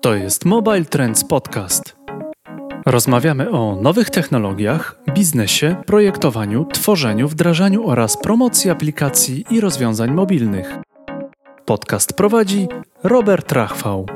To jest Mobile Trends Podcast. Rozmawiamy o nowych technologiach, biznesie, projektowaniu, tworzeniu, wdrażaniu oraz promocji aplikacji i rozwiązań mobilnych. Podcast prowadzi Robert Rachwał.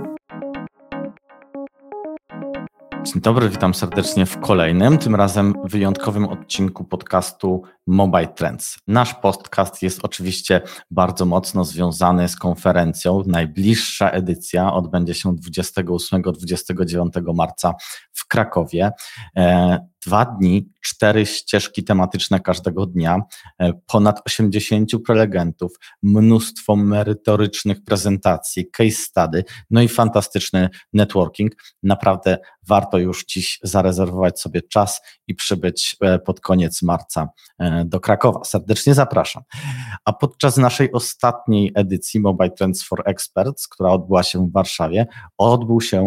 Dzień dobry, witam serdecznie w kolejnym, tym razem wyjątkowym odcinku podcastu Mobile Trends. Nasz podcast jest oczywiście bardzo mocno związany z konferencją. Najbliższa edycja odbędzie się 28-29 marca w Krakowie. E, dwa dni, cztery ścieżki tematyczne każdego dnia, e, ponad 80 prelegentów, mnóstwo merytorycznych prezentacji, case study, no i fantastyczny networking. Naprawdę warto już dziś zarezerwować sobie czas i przybyć e, pod koniec marca do Krakowa. Serdecznie zapraszam. A podczas naszej ostatniej edycji Mobile Trends for Experts, która odbyła się w Warszawie, odbył się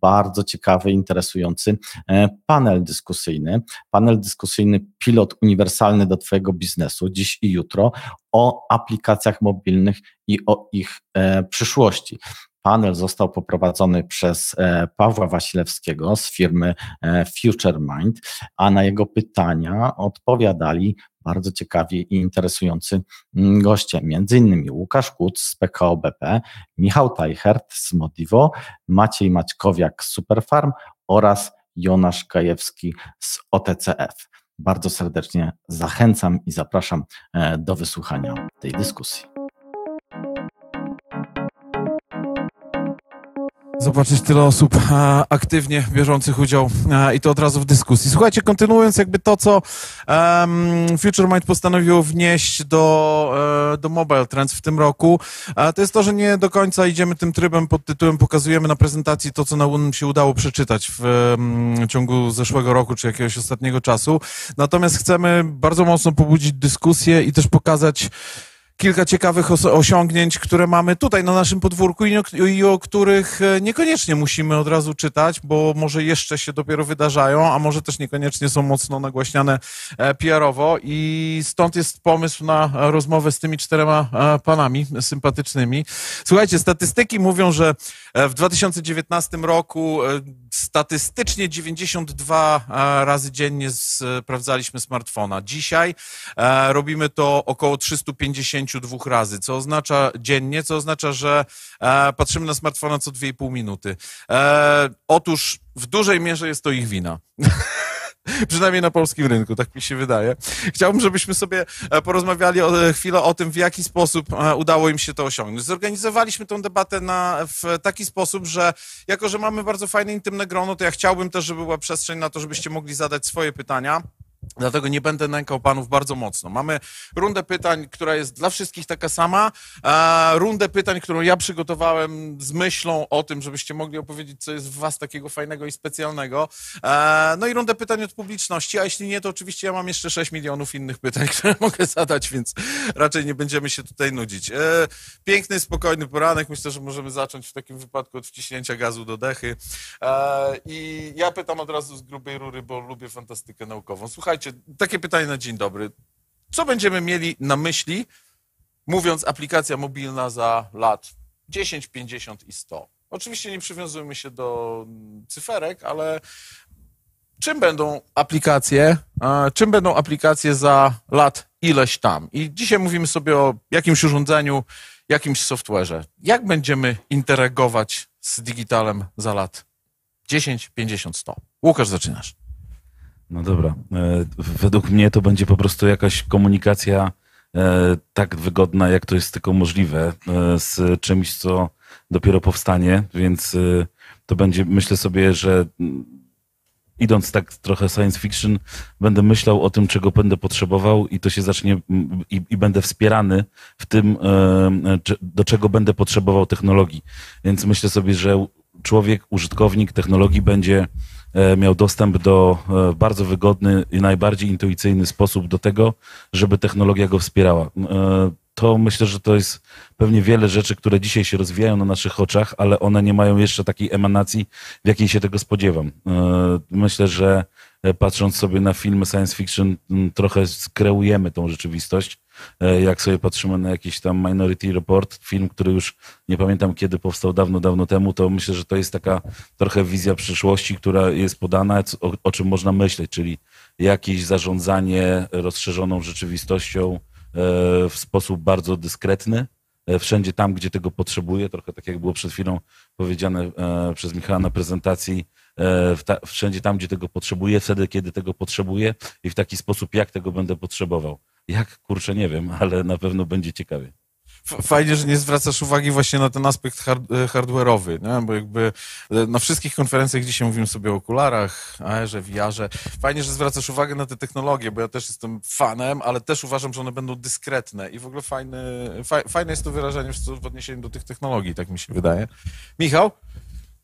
bardzo ciekawy, interesujący e, panel dyskusyjny. Panel dyskusyjny Pilot Uniwersalny do Twojego biznesu, dziś i jutro, o aplikacjach mobilnych i o ich e, przyszłości. Panel został poprowadzony przez e, Pawła Wasilewskiego z firmy Future Mind, a na jego pytania odpowiadali bardzo ciekawi i interesujący mm, goście, między innymi Łukasz Kuc z PKO BP, Michał Tajchert z Modivo, Maciej Maćkowiak z Superfarm oraz Jonasz Kajewski z OTCF. Bardzo serdecznie zachęcam i zapraszam e, do wysłuchania tej dyskusji. Zobaczyć tyle osób a, aktywnie bierzących udział a, i to od razu w dyskusji. Słuchajcie, kontynuując jakby to, co um, Future Mind postanowił wnieść do, e, do Mobile Trends w tym roku, a, to jest to, że nie do końca idziemy tym trybem pod tytułem pokazujemy na prezentacji to, co nam się udało przeczytać w um, ciągu zeszłego roku czy jakiegoś ostatniego czasu. Natomiast chcemy bardzo mocno pobudzić dyskusję i też pokazać kilka ciekawych osiągnięć, które mamy tutaj na naszym podwórku i, i, o których e, niekoniecznie musimy od razu czytać, bo może jeszcze się dopiero wydarzają, a może też niekoniecznie są mocno nagłaśniane e, PR-owo i stąd jest pomysł na rozmowę z tymi czterema e, panami sympatycznymi. Słuchajcie, statystyki mówią, że w 2019 roku statystycznie 92 razy dziennie sprawdzaliśmy smartfona. Dzisiaj robimy to około 350 dwóch razy, co oznacza dziennie, co oznacza, że e, patrzymy na smartfona co 2,5 minuty. E, otóż w dużej mierze jest to ich wina. Przynajmniej na polskim rynku, tak mi się wydaje. Chciałbym, żebyśmy sobie e, porozmawiali o, e, chwilę o tym, w jaki sposób e, udało im się to osiągnąć. Zorganizowaliśmy tę debatę na, w taki sposób, że jako, że mamy bardzo fajne, intymne grono, to ja chciałbym też, żeby była przestrzeń na to, żebyście mogli zadać swoje pytania. Dlatego nie będę nękał panów bardzo mocno. Mamy rundę pytań, która jest dla wszystkich taka sama. Rundę pytań, którą ja przygotowałem z myślą o tym, żebyście mogli opowiedzieć, co jest w was takiego fajnego i specjalnego. no i rundę pytań od publiczności, a jeśli nie, to oczywiście ja mam jeszcze 6 milionów innych pytań, które mogę zadać, więc raczej nie będziemy się tutaj nudzić. E, piękny, spokojny poranek. Myślę, że możemy zacząć w takim wypadku od wciśnięcia gazu do dechy. E, I ja pytam od razu z grubej rury, bo lubię fantastykę naukową. Słuchajcie, Słuchajcie, takie pytanie na dzień dobry. Co będziemy mieli na myśli, mówiąc aplikacja mobilna za lat 10, 50 i 100? Oczywiście nie przywiązujemy się do cyferek, ale czym będą aplikacje, czym będą aplikacje za lat ileś tam? I dzisiaj mówimy sobie o jakimś urządzeniu, jakimś software'ze. Jak będziemy interagować z digitalem za lat 10, 50, 100? Łukasz, zaczynasz. No dobra. E, według mnie to będzie po prostu jakaś komunikacja e, tak wygodna, jak to jest tylko możliwe, e, z czymś, co dopiero powstanie, więc to będzie, myślę sobie, że mm, idąc tak trochę science fiction, będę myślał o tym, czego będę potrzebował i to się zacznie mm, i, i, będę wspierany w tym, do czego będę potrzebował technologii. Więc myślę sobie, że człowiek, użytkownik technologii będzie miał dostęp do e, bardzo wygodny i najbardziej intuicyjny sposób do tego, żeby technologia go wspierała. E, to myślę, że to jest pewnie wiele rzeczy, które dzisiaj się rozwijają na naszych oczach, ale one nie mają jeszcze takiej emanacji, w jakiej się tego spodziewam. E, myślę, że e, patrząc sobie na filmy science fiction, trochę skreujemy tą rzeczywistość. E, jak sobie patrzymy na jakiś tam Minority Report, film, który już nie pamiętam kiedy powstał dawno, dawno temu, to myślę, że to jest taka trochę wizja przyszłości, która jest podana, o, o czym można myśleć, czyli jakieś zarządzanie rozszerzoną rzeczywistością, w sposób bardzo dyskretny, e, wszędzie tam, gdzie tego potrzebuje, trochę tak jak było przed chwilą powiedziane e, przez Michała na prezentacji, e, wszędzie tam, gdzie tego potrzebuję, wtedy, kiedy tego potrzebuję i w taki sposób, jak tego będę potrzebował. Jak, kurczę, nie wiem, ale na pewno będzie ciekawie. Fajnie, że nie zwracasz uwagi właśnie na ten aspekt hard, e, hardware'owy, nie? bo jakby e, na wszystkich konferencjach dzisiaj mówimy sobie o okularach, AR-ze, VR-ze. Fajnie, że zwracasz uwagę na te technologie, bo ja też jestem fanem, ale też uważam, że one będą dyskretne i w ogóle fajne, fajne jest to wyrażenie w odniesieniu do tych technologii, tak mi się wydaje. Michał?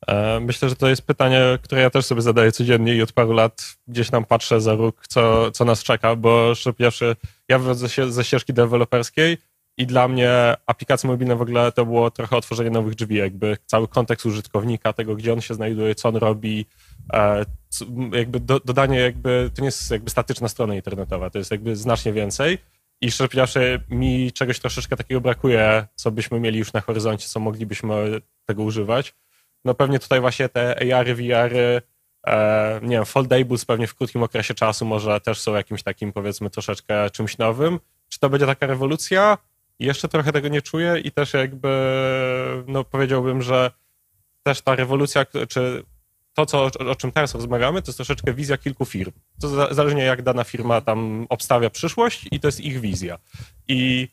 E, myślę, że to jest pytanie, które ja też sobie zadaję codziennie i od paru lat gdzieś tam patrzę za róg, co, co nas czeka, bo pierwszy, ja wychodzę ze ścieżki deweloperskiej, i dla mnie aplikacje mobilne w ogóle to było trochę otworzenie nowych drzwi, jakby cały kontekst użytkownika, tego gdzie on się znajduje, co on robi, e, jakby do, dodanie jakby, to nie jest jakby statyczna strona internetowa, to jest jakby znacznie więcej i szczerze powiedziawszy mi czegoś troszeczkę takiego brakuje, co byśmy mieli już na horyzoncie, co moglibyśmy tego używać. No pewnie tutaj właśnie te AR-y, VR-y, e, nie wiem, foldables pewnie w krótkim okresie czasu może też są jakimś takim powiedzmy troszeczkę czymś nowym. Czy to będzie taka rewolucja? jeszcze trochę tego nie czuję i też jakby, no powiedziałbym, że też ta rewolucja, czy to, co, o czym teraz rozmawiamy, to jest troszeczkę wizja kilku firm. To zależnie jak dana firma tam obstawia przyszłość i to jest ich wizja. I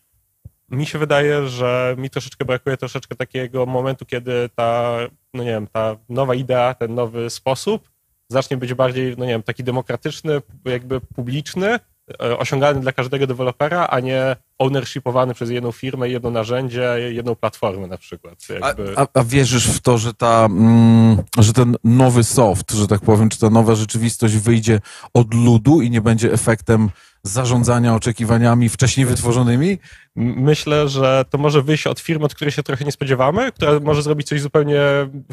mi się wydaje, że mi troszeczkę brakuje troszeczkę takiego momentu, kiedy ta, no nie wiem, ta nowa idea, ten nowy sposób zacznie być bardziej, no nie wiem, taki demokratyczny, jakby publiczny, E, osiągalny dla każdego dewelopera, a nie ownershipowany przez jedną firmę, jedno narzędzie, jedną platformę na przykład. A, a, a, wierzysz w to, że, ta, mm, że ten nowy soft, że tak powiem, czy ta nowa rzeczywistość wyjdzie od ludu i nie będzie efektem zarządzania oczekiwaniami wcześniej wytworzonymi? Myślę, że to może wyjść od firmy, od której się trochę nie spodziewamy, która może zrobić coś zupełnie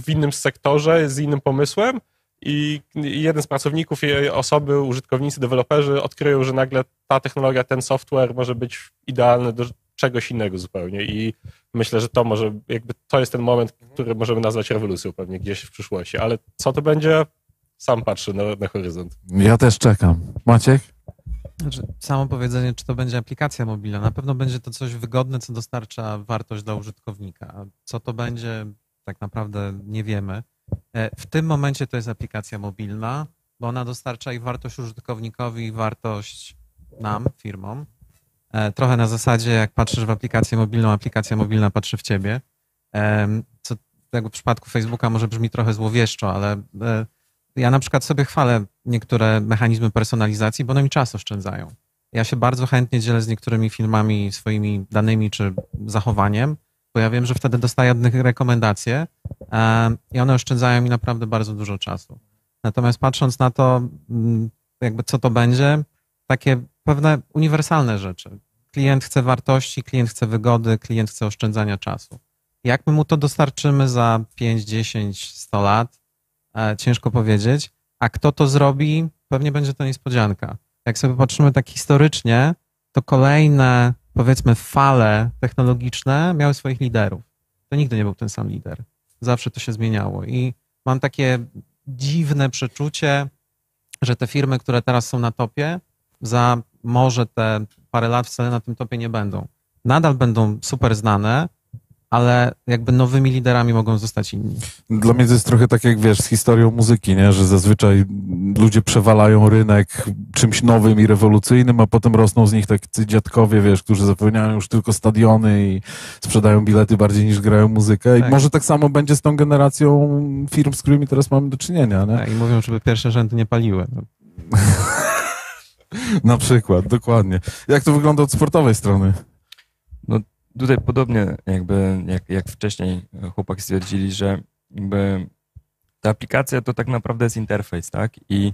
w innym sektorze, z innym pomysłem, i jeden z pracowników, osoby, użytkownicy, deweloperzy odkryją, że nagle ta technologia, ten software może być idealny do czegoś innego zupełnie i myślę, że to może, jakby to jest ten moment, który możemy nazwać rewolucją pewnie gdzieś w przyszłości, ale co to będzie, sam patrzę na, na horyzont. Ja też czekam. Maciek? Znaczy, samo powiedzenie, czy to będzie aplikacja mobilna, na pewno będzie to coś wygodne, co dostarcza wartość dla użytkownika. Co to będzie, tak naprawdę nie wiemy. E, w tym momencie to jest aplikacja mobilna, bo ona dostarcza i wartość użytkownikowi, i wartość nam, firmom. E, trochę na zasadzie, jak patrzysz w aplikację mobilną, aplikacja mobilna patrzy w ciebie. Co jakby w przypadku Facebooka może brzmi trochę złowieszczo, ale e, ja na przykład sobie chwalę niektóre mechanizmy personalizacji, bo one mi czas oszczędzają. Ja się bardzo chętnie dzielę z niektórymi filmami swoimi danymi czy zachowaniem, bo ja wiem, że wtedy dostaję od nich rekomendacje i one oszczędzają mi naprawdę bardzo dużo czasu. Natomiast patrząc na to, mm, jakby co to będzie, takie pewne uniwersalne rzeczy. Klient chce wartości, klient chce wygody, klient chce oszczędzania czasu. Jak my mu to dostarczymy za 5, 10, 100 lat? E, ciężko powiedzieć. A kto to zrobi? Pewnie będzie to niespodzianka. Jak sobie patrzymy tak historycznie, to kolejne powiedzmy, fale technologiczne miały swoich liderów. To nigdy nie był ten sam lider. Zawsze to się zmieniało. I mam takie dziwne przeczucie, że te firmy, które teraz są na topie, za może te parę lat wcale na tym topie nie będą. Nadal będą super znane, ale jakby nowymi liderami mogą zostać inni. Dla mnie to jest trochę tak jak wiesz, z historią muzyki, nie? że zazwyczaj ludzie przewalają rynek czymś nowym i rewolucyjnym, a potem rosną z nich tacy dziadkowie, wiesz, którzy zapełniają już tylko stadiony i sprzedają bilety bardziej niż grają muzykę. I tak. może tak samo będzie z tą generacją firm, z którymi teraz mamy do czynienia. Nie? Tak, I mówią, żeby pierwsze rzędy nie paliły. Na przykład, dokładnie. Jak to wygląda od sportowej strony? Tutaj podobnie jakby jak, jak wcześniej chłopaki stwierdzili, że jakby ta aplikacja to tak naprawdę jest interfejs, tak? I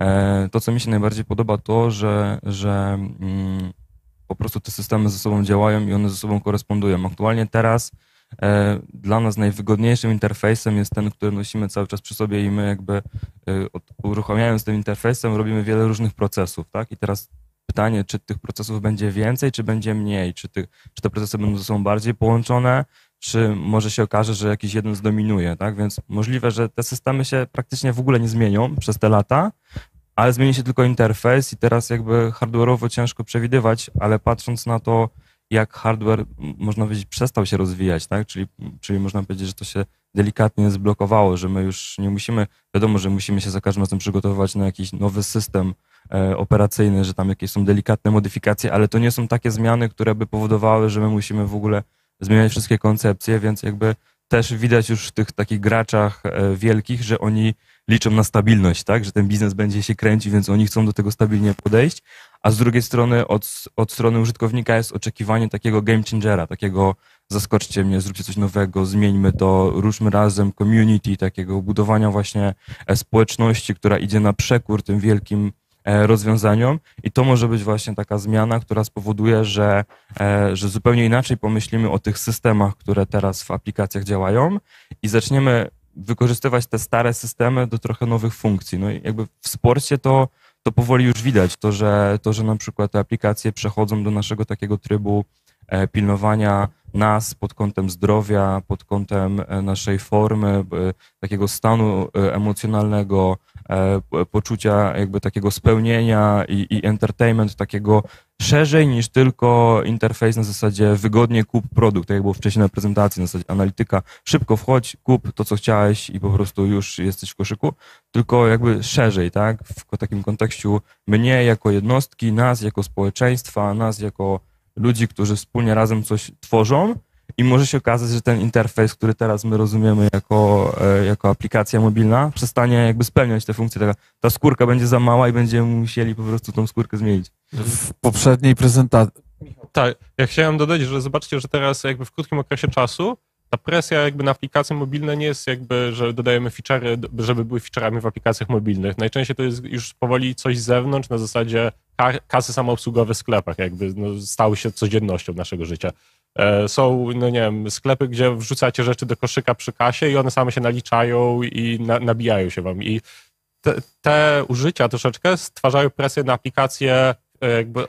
e, to, co mi się najbardziej podoba, to, że, że mm, po prostu te systemy ze sobą działają i one ze sobą korespondują. Aktualnie teraz e, dla nas najwygodniejszym interfejsem jest ten, który nosimy cały czas przy sobie i my jakby e, uruchamiając tym interfejsem robimy wiele różnych procesów, tak? I teraz pytanie, czy tych procesów będzie więcej, czy będzie mniej, czy, ty, czy te procesy będą ze sobą bardziej połączone, czy może się okaże, że jakiś jeden zdominuje, tak? Więc możliwe, że te systemy się praktycznie w ogóle nie zmienią przez te lata, ale zmieni się tylko interfejs i teraz jakby hardware'owo ciężko przewidywać, ale patrząc na to, jak hardware, można powiedzieć, przestał się rozwijać, tak? Czyli, czyli można powiedzieć, że to się delikatnie zblokowało, że my już nie musimy, wiadomo, że musimy się za każdym razem przygotowywać na jakiś nowy system operacyjny, że tam jakieś są delikatne modyfikacje, ale to nie są takie zmiany, które by powodowały, że my musimy w ogóle zmieniać wszystkie koncepcje, więc jakby też widać już w tych takich graczach e, wielkich, że oni liczą na stabilność, tak? Że ten biznes będzie się kręcić, więc oni chcą do tego stabilnie podejść. A z drugiej strony od, od strony użytkownika jest oczekiwanie takiego game changera, takiego zaskoczcie mnie, zróbcie coś nowego, zmieńmy to, ruszmy razem, community, takiego budowania właśnie e, społeczności, która idzie na przekór tym wielkim e, rozwiązaniom i to może być właśnie taka zmiana, która spowoduje, że, e, że zupełnie inaczej pomyślimy o tych systemach, które teraz w aplikacjach działają i zaczniemy wykorzystywać te stare systemy do trochę nowych funkcji. No i jakby w sporcie to, to powoli już widać, to że, to, że na przykład te aplikacje przechodzą do naszego takiego trybu e, pilnowania nas pod kątem zdrowia, pod kątem e, naszej formy, e, takiego stanu e, emocjonalnego, poczucia jakby takiego spełnienia i, i entertainment takiego szerzej niż tylko interfejs na zasadzie wygodnie kup produkt, tak jak było wcześniej na prezentacji, na zasadzie analityka, szybko wchodź, kup to, co chciałeś i po prostu już jesteś w koszyku, tylko jakby szerzej, tak, w takim kontekście mnie jako jednostki, nas jako społeczeństwa, nas jako ludzi, którzy wspólnie razem coś tworzą i może się okazać, że ten interfejs, który teraz my rozumiemy jako, e, jako aplikacja mobilna, przestanie jakby spełniać te funkcje. Ta, ta skórka będzie za mała i będziemy musieli po prostu tą skórkę zmienić. W poprzedniej prezentacji. Tak, ja chciałem dodać, że zobaczcie, że teraz jakby w krótkim okresie czasu ta presja jakby na aplikacje mobilne nie jest jakby, że dodajemy feature'y, żeby były feature'ami w aplikacjach mobilnych. Najczęściej to jest już powoli coś z zewnątrz na zasadzie kasy samoobsługowe w sklepach, jakby no, stały się codziennością naszego życia. E, Są, no nie wiem, sklepy, gdzie wrzucacie rzeczy do koszyka przy kasie i one same się naliczają i na, nabijają się wam. I te, te użycia troszeczkę stwarzają presję na aplikację, e, jakby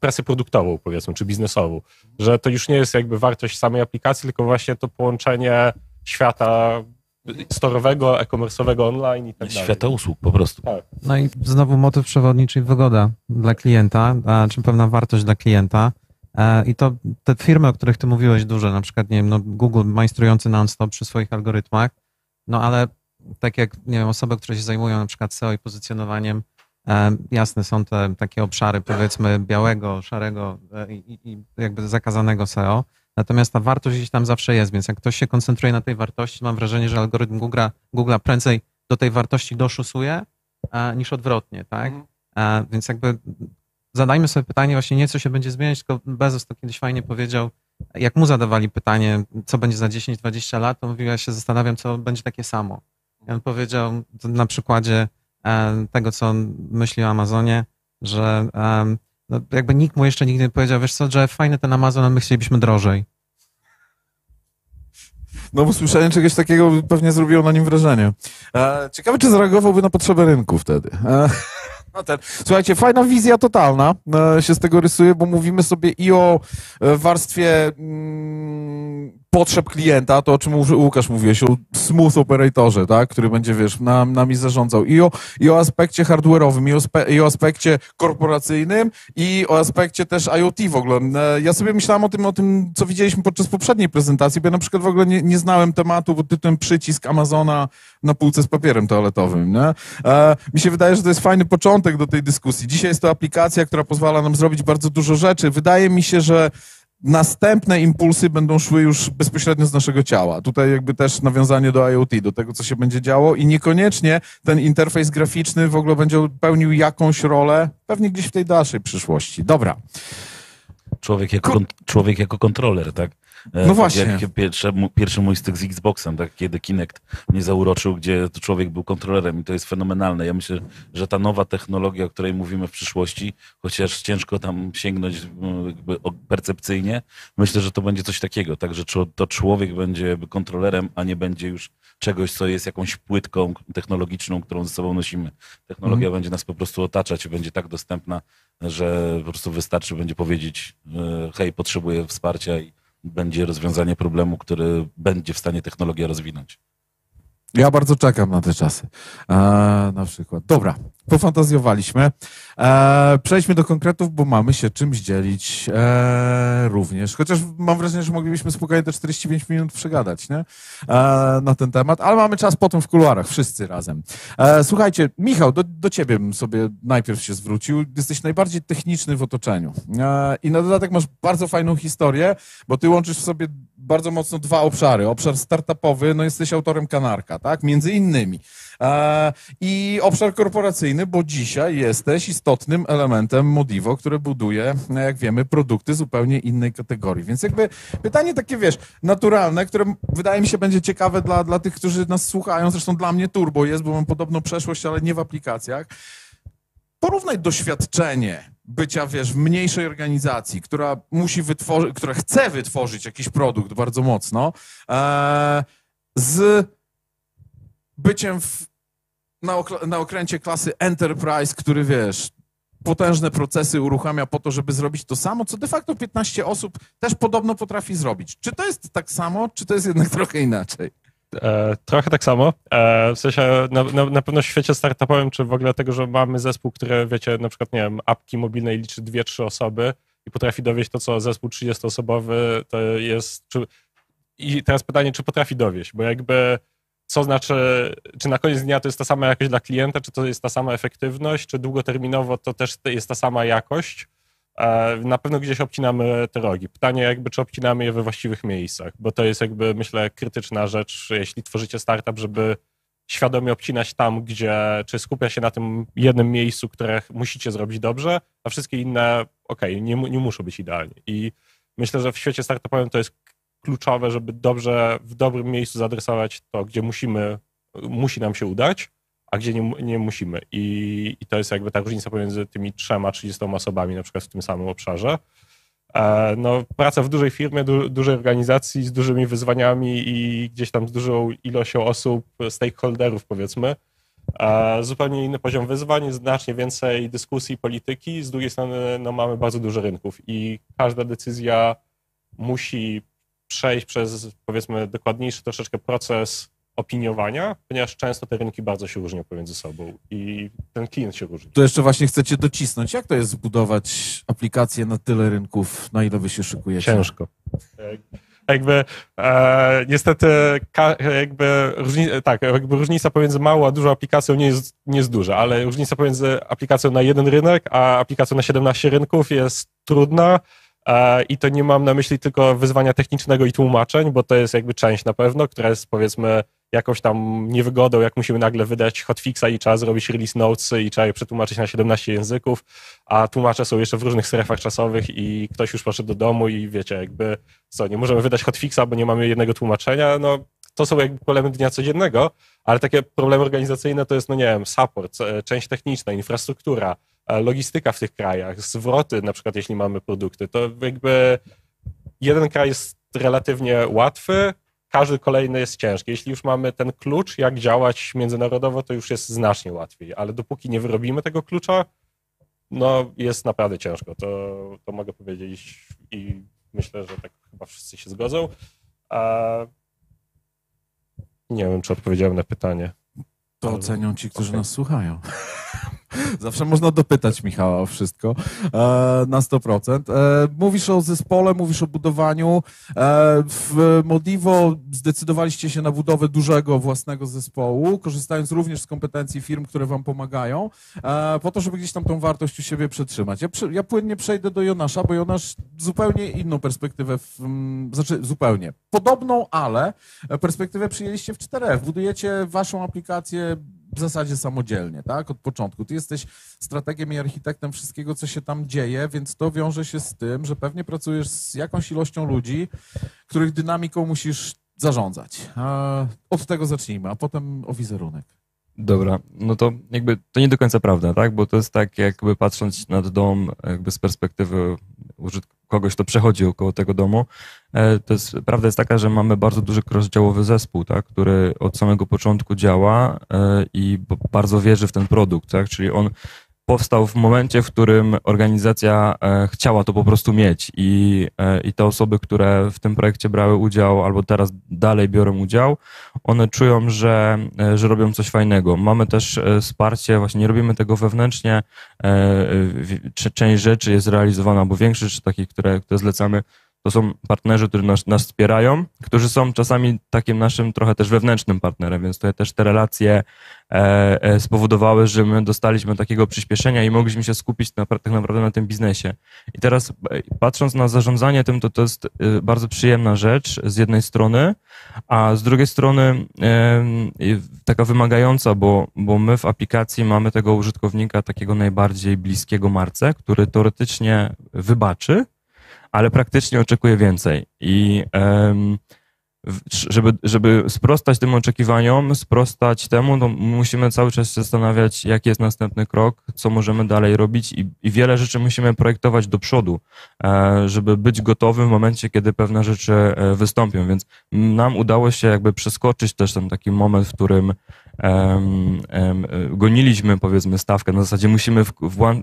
presję produktową, powiedzmy, czy biznesową. Że to już nie jest jakby wartość samej aplikacji, tylko właśnie to połączenie świata storowego, e-commerce'owego online i tak dalej. Świata usług po prostu. Tak. No i znowu motyw przewodni, czyli wygoda dla klienta, a, czy pewna wartość dla klienta. E, I to te firmy, o których ty mówiłeś, duże, na przykład, nie wiem, no Google majstrujący non-stop przy swoich algorytmach, no ale tak jak, nie wiem, osoby, które się zajmują na przykład SEO i pozycjonowaniem, e, jasne są te takie obszary, powiedzmy, białego, szarego e, i, i jakby zakazanego SEO, natomiast ta wartość gdzieś tam zawsze jest, więc jak ktoś się koncentruje na tej wartości, mam wrażenie, że algorytm Google'a, Google'a prędzej do tej wartości doszusuje, e, niż odwrotnie, tak? E, więc jakby zadajmy sobie pytanie właśnie nie co się będzie zmieniać, tylko Bezos to kiedyś fajnie powiedział, jak mu zadawali pytanie, co będzie za 10-20 lat, to mówił, ja się zastanawiam, co będzie takie samo. I on powiedział na przykładzie e, tego, co on myśli o Amazonie, że no, jakby nikt mu jeszcze nigdy nie powiedział, wiesz co, że fajny ten Amazon, my chcielibyśmy drożej. No bo słyszenie czegoś takiego pewnie zrobiło na nim wrażenie. E, ciekawe, czy zareagowałby na potrzeby rynku wtedy. E, no ten. Słuchajcie, fajna wizja totalna e, się z tego rysuje, bo mówimy sobie i o e, warstwie mm, potrzeb klienta, to o czym Łukasz mówiłeś, o smooth operatorze, tak, który będzie, wiesz, nam, nami zarządzał i o, i o aspekcie hardware'owym, i o, i o aspekcie korporacyjnym, i o aspekcie też IoT w ogóle. E, Ja sobie myślałem o tym, o tym, co widzieliśmy podczas poprzedniej prezentacji, bo ja na przykład w ogóle nie, nie znałem tematu pod tytułem przycisk Amazona na półce z papierem toaletowym. Nie? E, mi się wydaje, że to jest fajny początek do tej dyskusji. Dzisiaj jest to aplikacja, która pozwala nam zrobić bardzo dużo rzeczy. Wydaje mi się, że następne impulsy będą szły już bezpośrednio z naszego ciała. Tutaj jakby też nawiązanie do IoT, do tego, co się będzie działo i niekoniecznie ten interfejs graficzny w ogóle będzie pełnił jakąś rolę, pewnie gdzieś w tej dalszej przyszłości. Dobra. Człowiek jako, człowiek jako kontroler, tak? E, No właśnie. Jak pierwsze, mu- pierwszy mój styk z Xboxem, tak, kiedy Kinect mnie zauroczył, gdzie to człowiek był kontrolerem i to jest fenomenalne. Ja myślę, że ta nowa technologia, o której mówimy w przyszłości, chociaż ciężko tam sięgnąć m, jakby percepcyjnie, myślę, że to będzie coś takiego, tak, że to człowiek będzie kontrolerem, a nie będzie już czegoś, co jest jakąś płytką technologiczną, którą ze sobą nosimy. Technologia Mhm. będzie nas po prostu otaczać i będzie tak dostępna, że po prostu wystarczy będzie powiedzieć, e, hej, potrzebuję wsparcia i będzie rozwiązanie problemu, który będzie w stanie technologia rozwinąć. Ja bardzo czekam na te czasy. E, na przykład. Dobra, pofantazjowaliśmy. E, przejdźmy do konkretów, bo mamy się czymś dzielić e, również. Chociaż mam wrażenie, że moglibyśmy spokojnie te 45 minut przegadać nie? E, na ten temat, ale mamy czas potem w kuluarach, wszyscy razem. E, słuchajcie, Michał, do, do ciebie sobie najpierw się zwrócił. Jesteś najbardziej techniczny w otoczeniu. E, I na dodatek masz bardzo fajną historię, bo ty łączysz w sobie bardzo mocno dwa obszary. Obszar startupowy, no jesteś autorem Kanarka, tak? Między innymi. E, I obszar korporacyjny, bo dzisiaj jesteś istotnym elementem Modivo, które buduje, jak wiemy, produkty zupełnie innej kategorii. Więc jakby pytanie takie, wiesz, naturalne, które wydaje mi się będzie ciekawe dla, dla tych, którzy nas słuchają. Zresztą dla mnie turbo jest, bo mam podobną przeszłość, ale nie w aplikacjach. Porównaj doświadczenie bycia, wiesz, w mniejszej organizacji, która musi wytworzyć, która chce wytworzyć jakiś produkt bardzo mocno, e, z byciem w, na, na okręcie klasy Enterprise, który, wiesz, potężne procesy uruchamia po to, żeby zrobić to samo, co de facto 15 osób też podobno potrafi zrobić. Czy to jest tak samo, czy to jest jednak trochę inaczej? E, trochę tak samo. E, w sensie na, na, na pewno w świecie startupowym, czy w ogóle tego, że mamy zespół, który, wiecie, na przykład, nie wiem, apki mobilnej liczy dwie, trzy osoby i potrafi dowieść to, co zespół 30-osobowy to jest... Czy, I teraz pytanie, czy potrafi dowieść, bo jakby co znaczy, czy na koniec dnia to jest ta sama jakość dla klienta, czy to jest ta sama efektywność, czy długoterminowo to też jest ta sama jakość. E, Na pewno gdzieś obcinamy te rogi. Pytanie jakby, czy obcinamy je we właściwych miejscach, bo to jest jakby, myślę, krytyczna rzecz, jeśli tworzycie startup, żeby świadomie obcinać tam, gdzie, czy skupia się na tym jednym miejscu, które musicie zrobić dobrze, a wszystkie inne, okej, nie, mu- nie muszą być idealnie. I myślę, że w świecie startupowym to jest kluczowe, żeby dobrze, w dobrym miejscu zaadresować to, gdzie musimy, musi nam się udać, a gdzie nie, nie musimy. I, I to jest jakby ta różnica pomiędzy tymi trzema, 30 osobami na przykład w tym samym obszarze. E, No, praca w dużej firmie, du, dużej organizacji z dużymi wyzwaniami i gdzieś tam z dużą ilością osób, stakeholderów powiedzmy. E, Zupełnie inny poziom wyzwań, znacznie więcej dyskusji, polityki. Z drugiej strony no, mamy bardzo dużo rynków i każda decyzja musi przejść przez powiedzmy dokładniejszy troszeczkę proces opiniowania, ponieważ często te rynki bardzo się różnią pomiędzy sobą i ten klient się różni. To jeszcze właśnie chcecie docisnąć. Jak to jest zbudować aplikację na tyle rynków, na ile wy się szykujecie? Ciężko. Jakby e, niestety ka, jakby różni, tak, jakby różnica pomiędzy małą a dużą aplikacją nie jest, nie jest duża, ale różnica pomiędzy aplikacją na jeden rynek, a aplikacją na 17 rynków jest trudna. E, I to nie mam na myśli tylko wyzwania technicznego i tłumaczeń, bo to jest jakby część na pewno, która jest powiedzmy jakąś tam niewygodą, jak musimy nagle wydać hotfixa i trzeba zrobić release notesy i trzeba je przetłumaczyć na 17 języków, a tłumacze są jeszcze w różnych strefach czasowych i ktoś już poszedł do domu i wiecie, jakby co, nie możemy wydać hotfixa, bo nie mamy jednego tłumaczenia, no to są jakby problemy dnia codziennego, ale takie problemy organizacyjne to jest, no nie wiem, support, e, część techniczna, infrastruktura, e, logistyka w tych krajach, zwroty na przykład, jeśli mamy produkty, to jakby jeden kraj jest relatywnie łatwy, każdy kolejny jest ciężki. Jeśli już mamy ten klucz, jak działać międzynarodowo, to już jest znacznie łatwiej, ale dopóki nie wyrobimy tego klucza, no jest naprawdę ciężko, to, to mogę powiedzieć i myślę, że tak chyba wszyscy się zgodzą. Nie wiem, czy odpowiedziałem na pytanie. To ocenią ci, którzy nas słuchają. Zawsze można dopytać Michała o wszystko e, na 100%. E, mówisz o zespole, mówisz o budowaniu. E, w Modivo zdecydowaliście się na budowę dużego własnego zespołu, korzystając również z kompetencji firm, które wam pomagają, po to, żeby gdzieś tam tą wartość u siebie przetrzymać. Ja, ja płynnie przejdę do Jonasza, bo Jonasz zupełnie inną perspektywę, w, znaczy zupełnie podobną, ale perspektywę przyjęliście w 4F. Budujecie waszą aplikację w zasadzie samodzielnie, tak? Od początku. Ty jesteś strategiem i architektem wszystkiego, co się tam dzieje, więc to wiąże się z tym, że pewnie pracujesz z jakąś ilością ludzi, których dynamiką musisz zarządzać. A od tego zacznijmy, a potem o wizerunek. Dobra, no to jakby to nie do końca prawda, tak? Bo to jest tak, jakby patrząc nad dom jakby z perspektywy użyt- kogoś, kto przechodzi około tego domu, e, to jest, prawda jest taka, że mamy bardzo duży rozdziałowy zespół, tak? który od samego początku działa e, i bardzo wierzy w ten produkt, tak? Czyli on powstał w momencie, w którym organizacja e, chciała to po prostu mieć i, e, i te osoby, które w tym projekcie brały udział albo teraz dalej biorą udział, one czują, że, e, że robią coś fajnego. Mamy też wsparcie, właśnie nie robimy tego wewnętrznie, część rzeczy jest realizowana, bo większość rzeczy takich, które, które zlecamy, to są partnerzy, którzy nas, nas wspierają, którzy są czasami takim naszym trochę też wewnętrznym partnerem, więc tutaj też te relacje e, e, spowodowały, że my dostaliśmy takiego przyspieszenia i mogliśmy się skupić na, tak naprawdę na tym biznesie. I teraz e, patrząc na zarządzanie tym, to to jest e, bardzo przyjemna rzecz z jednej strony, a z drugiej strony i taka wymagająca, bo, bo my w aplikacji mamy tego użytkownika takiego najbardziej bliskiego marce, który teoretycznie wybaczy, ale praktycznie oczekuje więcej. I w- żeby, żeby sprostać tym oczekiwaniom, sprostać temu, musimy cały czas się zastanawiać, jaki jest następny krok, co możemy dalej robić i, i wiele rzeczy musimy projektować do przodu, e, żeby być gotowym w momencie, kiedy pewne rzeczy e, wystąpią. Więc nam udało się jakby przeskoczyć też ten taki moment, w którym em, e, goniliśmy powiedzmy stawkę, na zasadzie musimy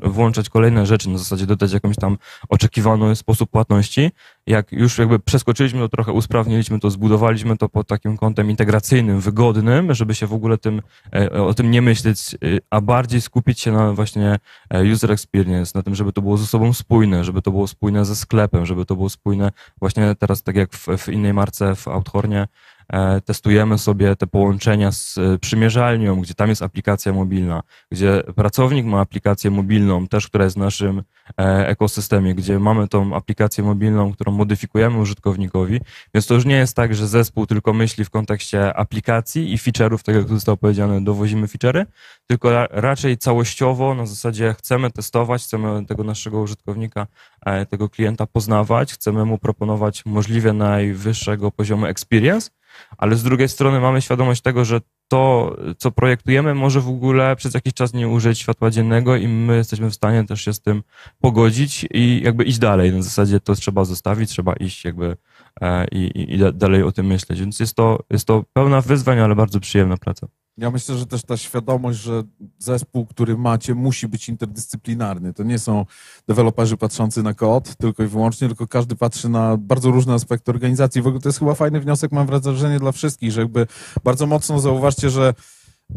włączać kolejne rzeczy, na zasadzie dodać jakąś tam oczekiwany sposób płatności. Jak już jakby przeskoczyliśmy to trochę, usprawniliśmy to, zbudowaliśmy to pod takim kątem integracyjnym, wygodnym, żeby się w ogóle tym, e, o tym nie myśleć, e, a bardziej skupić się na właśnie e, user experience, na tym, żeby to było ze sobą spójne, żeby to było spójne ze sklepem, żeby to było spójne właśnie teraz tak jak w, w innej marce w Outhornie, e, testujemy sobie te połączenia z e, przymierzalnią, gdzie tam jest aplikacja mobilna, gdzie pracownik ma aplikację mobilną, też która jest w naszym e, ekosystemie, gdzie mamy tą aplikację mobilną, którą modyfikujemy użytkownikowi, więc to już nie jest tak, że zespół tylko myśli w kontekście aplikacji i feature'ów, tak jak zostało powiedziane, dowozimy feature'y, tylko ra, raczej całościowo na zasadzie chcemy testować, chcemy tego naszego użytkownika, e, tego klienta poznawać, chcemy mu proponować możliwie najwyższego poziomu experience, ale z drugiej strony mamy świadomość tego, że to, co projektujemy, może w ogóle przez jakiś czas nie użyć światła dziennego i my jesteśmy w stanie też się z tym pogodzić i jakby iść dalej. Na zasadzie to trzeba zostawić, trzeba iść jakby e, i, i, i da- dalej o tym myśleć. Więc jest to, jest to pełna wyzwań, ale bardzo przyjemna praca. Ja myślę, że też ta świadomość, że zespół, który macie, musi być interdyscyplinarny. To nie są deweloperzy patrzący na kod tylko i wyłącznie, tylko każdy patrzy na bardzo różne aspekty organizacji. W ogóle to jest chyba fajny wniosek, mam wrażenie, dla wszystkich, że jakby bardzo mocno zauważcie, że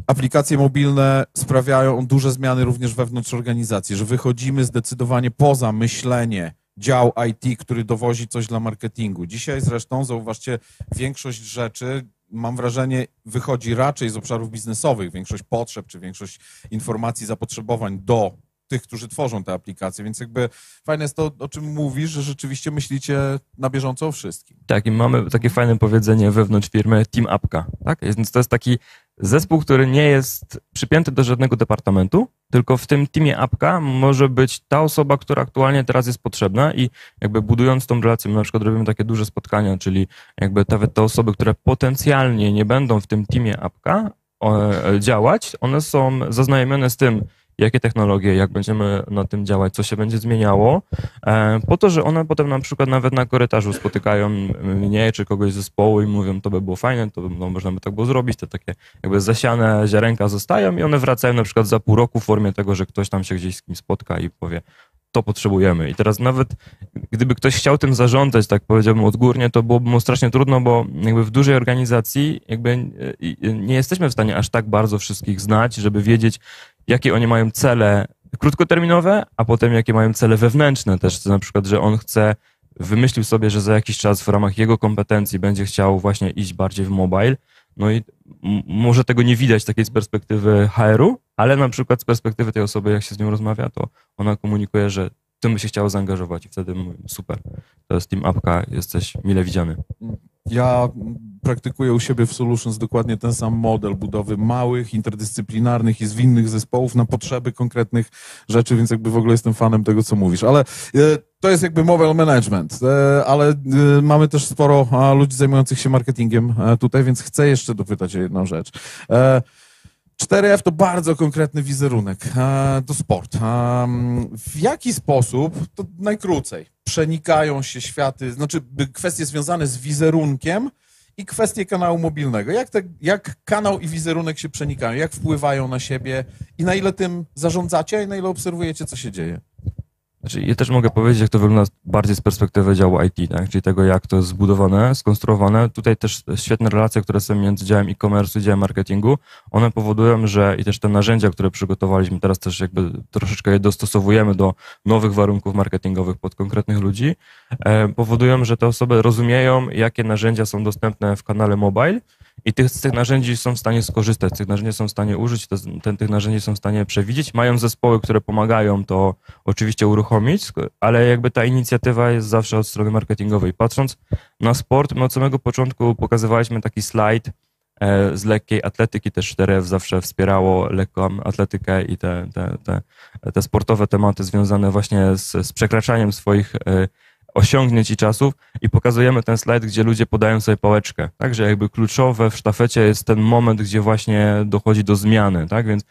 aplikacje mobilne sprawiają duże zmiany również wewnątrz organizacji, że wychodzimy zdecydowanie poza myślenie dział IT, który dowozi coś dla marketingu. Dzisiaj zresztą, zauważcie, większość rzeczy, mam wrażenie, wychodzi raczej z obszarów biznesowych, większość potrzeb czy większość informacji, zapotrzebowań do tych, którzy tworzą te aplikacje, więc jakby fajne jest to, o czym mówisz, że rzeczywiście myślicie na bieżąco o wszystkim. Tak, i mamy takie fajne powiedzenie wewnątrz firmy Team Apka, tak? Więc to jest taki zespół, który nie jest przypięty do żadnego departamentu, tylko w tym teamie Apka może być ta osoba, która aktualnie teraz jest potrzebna i jakby budując tą relację, my na przykład robimy takie duże spotkania, czyli jakby te, te osoby, które potencjalnie nie będą w tym teamie Apka e, działać, one są zaznajomione z tym, jakie technologie, jak będziemy na tym działać, co się będzie zmieniało, e, po to, że one potem na przykład nawet na korytarzu spotykają mnie czy kogoś z zespołu i mówią, to by było fajne, to no, można by tak było zrobić, te takie jakby zasiane ziarenka zostają i one wracają na przykład za pół roku w formie tego, że ktoś tam się gdzieś z kimś spotka i powie, to potrzebujemy. I teraz nawet gdyby ktoś chciał tym zarządzać, tak powiedziałbym odgórnie, to byłoby mu strasznie trudno, bo jakby w dużej organizacji jakby e, nie jesteśmy w stanie aż tak bardzo wszystkich znać, żeby wiedzieć, jakie oni mają cele krótkoterminowe, a potem jakie mają cele wewnętrzne też, na przykład, że on chce, wymyślił sobie, że za jakiś czas w ramach jego kompetencji będzie chciał właśnie iść bardziej w mobile, no i może tego nie widać takiej z perspektywy HR-u, ale na przykład z perspektywy tej osoby, jak się z nią rozmawia, to ona komunikuje, że tym by się chciało zaangażować i wtedy mówię, super, to jest Team Apka, jesteś mile widziany. Ja praktykuję u siebie w Solutions dokładnie ten sam model budowy małych, interdyscyplinarnych i zwinnych zespołów na potrzeby konkretnych rzeczy, więc jakby w ogóle jestem fanem tego, co mówisz. Ale e, to jest jakby mobile management, e, ale e, mamy też sporo ludzi zajmujących się marketingiem tutaj, więc chcę jeszcze dopytać o jedną rzecz. E, 4F to bardzo konkretny wizerunek, to sport. W jaki sposób, to najkrócej, przenikają się światy, znaczy kwestie związane z wizerunkiem i kwestie kanału mobilnego? Jak, te, jak kanał i wizerunek się przenikają? Jak wpływają na siebie i na ile tym zarządzacie i na ile obserwujecie, co się dzieje? Znaczy, ja też mogę powiedzieć, jak to wygląda bardziej z perspektywy działu IT, tak? czyli tego, jak to jest zbudowane, skonstruowane. Tutaj też świetne relacje, które są między działem e-commerce i działem marketingu, one powodują, że i też te narzędzia, które przygotowaliśmy, teraz też jakby troszeczkę je dostosowujemy do nowych warunków marketingowych pod konkretnych ludzi, e, powodują, że te osoby rozumieją, jakie narzędzia są dostępne w kanale mobile i tych, z tych narzędzi są w stanie skorzystać, tych narzędzi są w stanie użyć, te, tych narzędzi są w stanie przewidzieć. Mają zespoły, które pomagają to oczywiście uruchomić, ale jakby ta inicjatywa jest zawsze od strony marketingowej. Patrząc na sport, my od samego początku pokazywaliśmy taki slajd e, z lekkiej atletyki, też 4F zawsze wspierało lekką atletykę i te, te, te, te sportowe tematy związane właśnie z, z przekraczaniem swoich e, osiągnięć i czasów i pokazujemy ten slajd, gdzie ludzie podają sobie pałeczkę. Także jakby kluczowe w sztafecie jest ten moment, gdzie właśnie dochodzi do zmiany, tak? Więc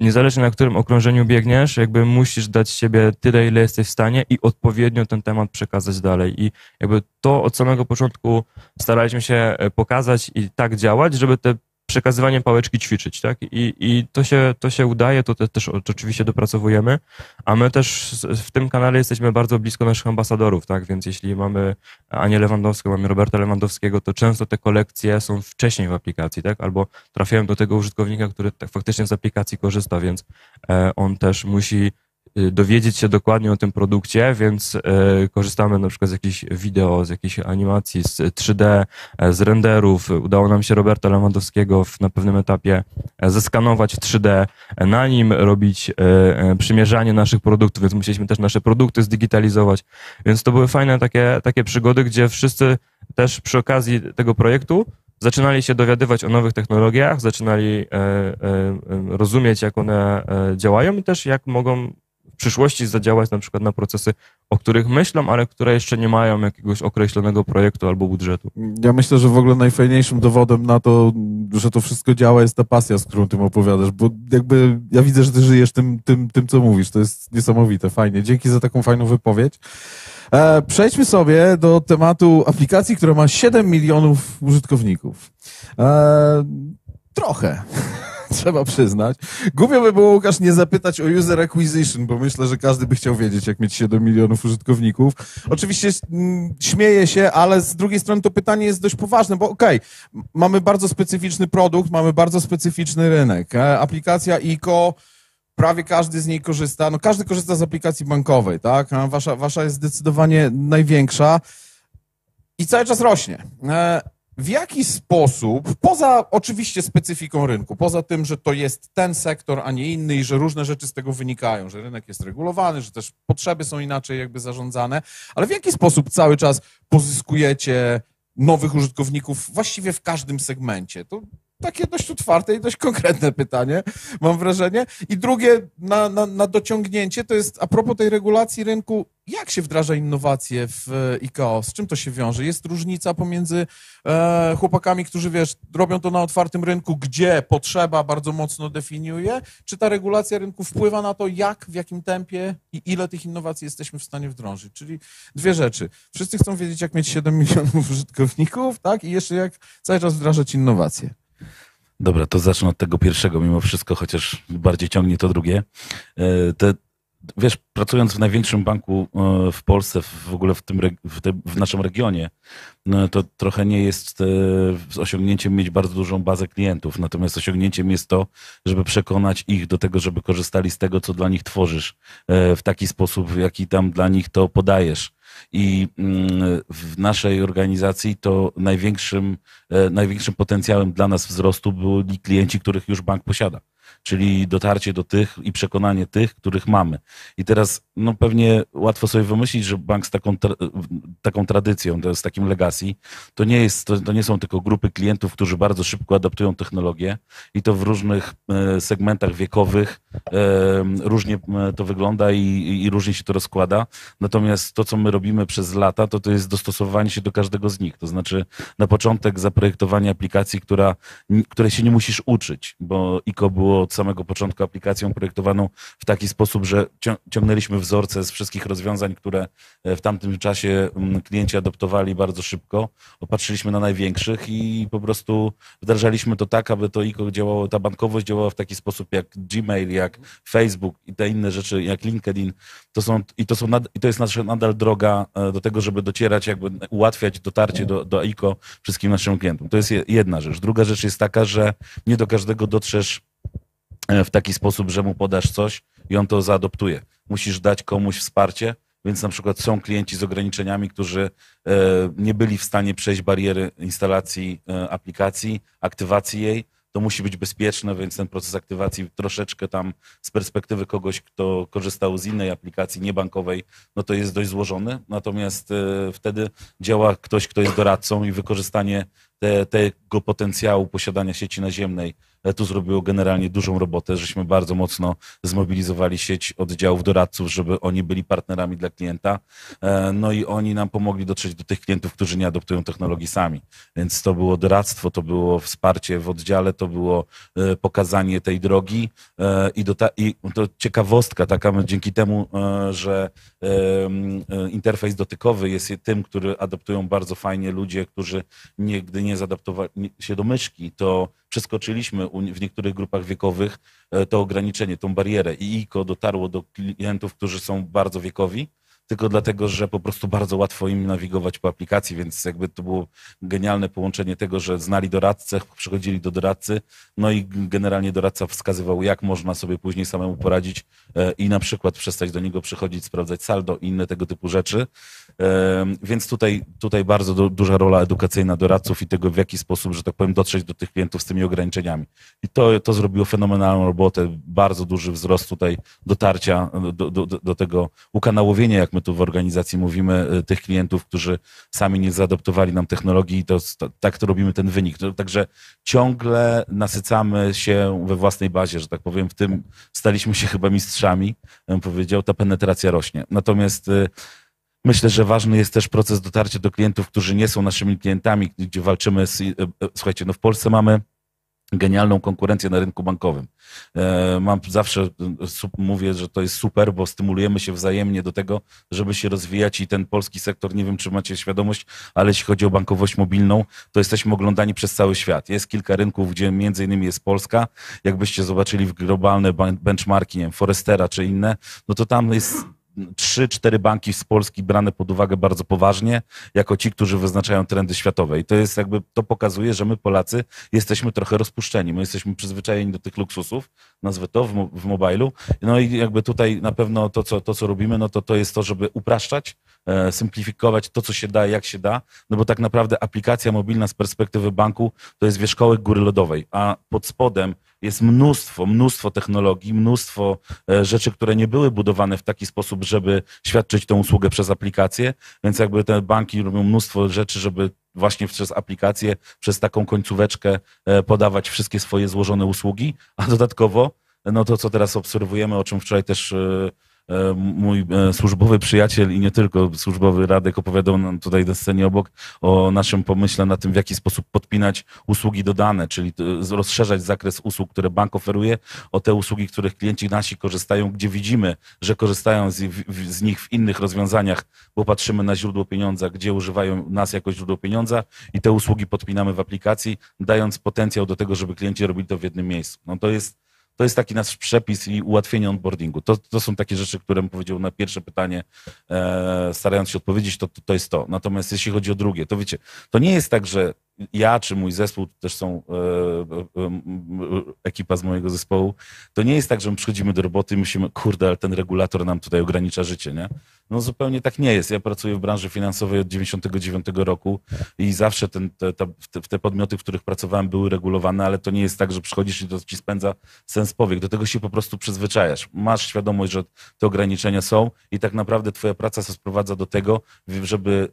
niezależnie na którym okrążeniu biegniesz, jakby musisz dać siebie tyle, ile jesteś w stanie i odpowiednio ten temat przekazać dalej. I jakby to od samego początku staraliśmy się e, pokazać i tak działać, żeby te przekazywanie pałeczki ćwiczyć, tak? I, i to, się, to się udaje, to te, też oczywiście dopracowujemy, a my też w tym kanale jesteśmy bardzo blisko naszych ambasadorów, tak? Więc jeśli mamy Anię Lewandowską, mamy Roberta Lewandowskiego, to często te kolekcje są wcześniej w aplikacji, tak? Albo trafiają do tego użytkownika, który tak faktycznie z aplikacji korzysta, więc e, on też musi dowiedzieć się dokładnie o tym produkcie, więc e, korzystamy na przykład z jakichś wideo, z jakichś animacji, z 3D, e, z renderów. Udało nam się Roberta Lewandowskiego na pewnym etapie e, zeskanować w 3D, e, na nim robić przymierzanie naszych produktów, więc musieliśmy też nasze produkty zdigitalizować. Więc to były fajne takie, takie przygody, gdzie wszyscy też przy okazji tego projektu zaczynali się dowiadywać o nowych technologiach, zaczynali rozumieć, jak one działają i też jak mogą w przyszłości zadziałać na przykład na procesy, o których myślą, ale które jeszcze nie mają jakiegoś określonego projektu albo budżetu. Ja myślę, że w ogóle najfajniejszym dowodem na to, że to wszystko działa, jest ta pasja, z którą tym opowiadasz, bo jakby ja widzę, że ty żyjesz tym, tym, tym co mówisz. To jest niesamowite, fajnie. Dzięki za taką fajną wypowiedź. E, przejdźmy sobie do tematu aplikacji, która ma 7 milionów użytkowników. E, trochę. Trzeba przyznać. Głupio by było, Łukasz, nie zapytać o user acquisition, bo myślę, że każdy by chciał wiedzieć, jak mieć 7 milionów użytkowników. Oczywiście mm, śmieję się, ale z drugiej strony to pytanie jest dość poważne, bo okej, m- mamy bardzo specyficzny produkt, mamy bardzo specyficzny rynek. E, aplikacja ICO, prawie każdy z niej korzysta. No każdy korzysta z aplikacji bankowej, tak? Wasza, wasza jest zdecydowanie największa i cały czas rośnie. W jaki sposób, poza oczywiście specyfiką rynku, poza tym, że to jest ten sektor, a nie inny i że różne rzeczy z tego wynikają, że rynek jest regulowany, że też potrzeby są inaczej jakby zarządzane, ale w jaki sposób cały czas pozyskujecie nowych użytkowników właściwie w każdym segmencie? To takie dość otwarte i dość konkretne pytanie, mam wrażenie. I drugie na, na, na dociągnięcie to jest a propos tej regulacji rynku, jak się wdraża innowacje w e, IKO? Z czym to się wiąże? Jest różnica pomiędzy e, chłopakami, którzy wiesz, robią to na otwartym rynku, gdzie potrzeba bardzo mocno definiuje, czy ta regulacja rynku wpływa na to, jak, w jakim tempie i ile tych innowacji jesteśmy w stanie wdrożyć? Czyli dwie rzeczy. Wszyscy chcą wiedzieć, jak mieć 7 milionów użytkowników, tak? I jeszcze jak cały czas wdrażać innowacje. Dobra, to zacznę od tego pierwszego mimo wszystko, chociaż bardziej ciągnie to drugie. E, Te, wiesz, pracując w największym banku e, w Polsce, w ogóle w, tym, w, te, w naszym regionie, no to trochę nie jest e, z osiągnięciem mieć bardzo dużą bazę klientów, natomiast osiągnięciem jest to, żeby przekonać ich do tego, żeby korzystali z tego, co dla nich tworzysz, e, w taki sposób, w jaki tam dla nich to podajesz. I mm, w naszej organizacji to największym, największym potencjałem dla nas wzrostu byli klienci, których już bank posiada. Czyli dotarcie do tych i przekonanie tych, których mamy. I teraz no pewnie łatwo sobie wymyślić, że bank z taką, tra- taką tradycją, z takim legacy, to nie, jest, to, to nie są tylko grupy klientów, którzy bardzo szybko adaptują technologię i to w różnych e, segmentach wiekowych e, różnie e, to wygląda i, i, i różnie się to rozkłada. Natomiast to, co my robimy przez lata, to to jest dostosowanie się do każdego z nich. To znaczy na początek zaprojektowanie aplikacji, która, której się nie musisz uczyć, bo ICO było od samego początku aplikacją projektowaną w taki sposób, że cią- ciągnęliśmy wzorce z wszystkich rozwiązań, które e, w tamtym czasie klienci adoptowali bardzo szybko. Opatrzyliśmy na największych i po prostu wdrażaliśmy to tak, aby to ICO działało, ta bankowość działała w taki sposób jak Gmail, jak Facebook i te inne rzeczy, jak LinkedIn. To są, i, to są nad, I to jest nasza nadal droga e, do tego, żeby docierać, jakby ułatwiać dotarcie do, do ICO wszystkim naszym klientom. To jest je- jedna rzecz. Druga rzecz jest taka, że nie do każdego dotrzesz w taki sposób, że mu podasz coś i on to zaadoptuje. Musisz dać komuś wsparcie, więc na przykład są klienci z ograniczeniami, którzy e, nie byli w stanie przejść bariery instalacji e, aplikacji, aktywacji jej. To musi być bezpieczne, więc ten proces aktywacji troszeczkę tam z perspektywy kogoś, kto korzystał z innej aplikacji niebankowej, no to jest dość złożony. Natomiast e, wtedy działa ktoś, kto jest doradcą i wykorzystanie te, tego potencjału posiadania sieci naziemnej e, tu zrobiło generalnie dużą robotę, żeśmy bardzo mocno zmobilizowali sieć oddziałów doradców, żeby oni byli partnerami dla klienta. E, No i oni nam pomogli dotrzeć do tych klientów, którzy nie adoptują technologii sami. Więc to było doradztwo, to było wsparcie w oddziale, to było e, pokazanie tej drogi e, i, do ta, i to ciekawostka taka dzięki temu, że interfejs dotykowy jest tym, który adoptują bardzo fajnie ludzie, którzy nigdy nie zaadaptowali się do myszki, to przeskoczyliśmy w niektórych grupach wiekowych e, to ograniczenie, tą barierę. I ICO dotarło do klientów, którzy są bardzo wiekowi, tylko dlatego, że po prostu bardzo łatwo im nawigować po aplikacji, więc jakby to było genialne połączenie tego, że znali doradcę, przychodzili do doradcy, no i generalnie doradca wskazywał, jak można sobie później samemu poradzić e, i na przykład przestać do niego przychodzić, sprawdzać saldo i inne tego typu rzeczy. Em, Więc tutaj, tutaj bardzo du- duża rola edukacyjna doradców i tego, w jaki sposób, że tak powiem, dotrzeć do tych klientów z tymi ograniczeniami. I to, to zrobiło fenomenalną robotę, bardzo duży wzrost tutaj dotarcia do, do, do, do tego ukanałowienia, jak my tu w organizacji mówimy, e, tych klientów, którzy sami nie zaadoptowali nam technologii i to, to, tak to robimy ten wynik. Także ciągle nasycamy się we własnej bazie, że tak powiem, w tym staliśmy się chyba mistrzami, bym powiedział, ta penetracja rośnie. Natomiast e, Myślę, że ważny jest też proces dotarcia do klientów, którzy nie są naszymi klientami, gdzie walczymy z. e, Słuchajcie, no w Polsce mamy genialną konkurencję na rynku bankowym. E, Mam zawsze, mówię, że to jest super, bo stymulujemy się wzajemnie do tego, żeby się rozwijać i ten polski sektor, nie wiem, czy macie świadomość, ale jeśli chodzi o bankowość mobilną, to jesteśmy oglądani przez cały świat. Jest kilka rynków, gdzie między innymi jest Polska. Jakbyście zobaczyli w globalne benchmarki, nie wiem, Forestera czy inne, no to tam jest trzy, cztery banki z Polski brane pod uwagę bardzo poważnie, jako ci, którzy wyznaczają trendy światowe. I to jest jakby, to pokazuje, że my Polacy jesteśmy trochę rozpuszczeni. My jesteśmy przyzwyczajeni do tych luksusów, nazwę to, w, w mobilu. No i jakby tutaj na pewno to, co, to, co robimy, no to to jest to, żeby upraszczać, e, symplifikować to, co się da, jak się da, no bo tak naprawdę aplikacja mobilna z perspektywy banku to jest wierzchołek góry lodowej, a pod spodem jest mnóstwo, mnóstwo technologii, mnóstwo e, rzeczy, które nie były budowane w taki sposób, żeby świadczyć tę usługę przez aplikację, więc jakby te banki robią mnóstwo rzeczy, żeby właśnie przez aplikację, przez taką końcóweczkę e, podawać wszystkie swoje złożone usługi, a dodatkowo no to, co teraz obserwujemy, o czym wczoraj też e, mój e, służbowy przyjaciel i nie tylko służbowy Radek opowiadał nam tutaj na scenie obok o naszym pomyśle na tym, w jaki sposób podpinać usługi dodane, czyli z- rozszerzać zakres usług, które bank oferuje, o te usługi, których klienci nasi korzystają, gdzie widzimy, że korzystają z, z nich w innych rozwiązaniach, bo patrzymy na źródło pieniądza, gdzie używają nas jako źródło pieniądza i te usługi podpinamy w aplikacji, dając potencjał do tego, żeby klienci robili to w jednym miejscu. No to jest to jest taki nasz przepis i ułatwienie onboardingu. To, to są takie rzeczy, które bym powiedział na pierwsze pytanie, e, starając się odpowiedzieć, to, to, to jest to. Natomiast jeśli chodzi o drugie, to wiecie, to nie jest tak, że ja czy mój zespół, też są e, e, e, ekipa z mojego zespołu, to nie jest tak, że my przychodzimy do roboty i myślimy, kurde, ale ten regulator nam tutaj ogranicza życie, nie? No zupełnie tak nie jest. Ja pracuję w branży finansowej od 99 roku i zawsze ten, te, te- podmioty, w których pracowałem, były regulowane, ale to nie jest tak, że przychodzisz i to ci spędza sens powiek. Do tego się po prostu przyzwyczajasz. Masz świadomość, że te ograniczenia są i tak naprawdę twoja praca się sprowadza do tego, żeby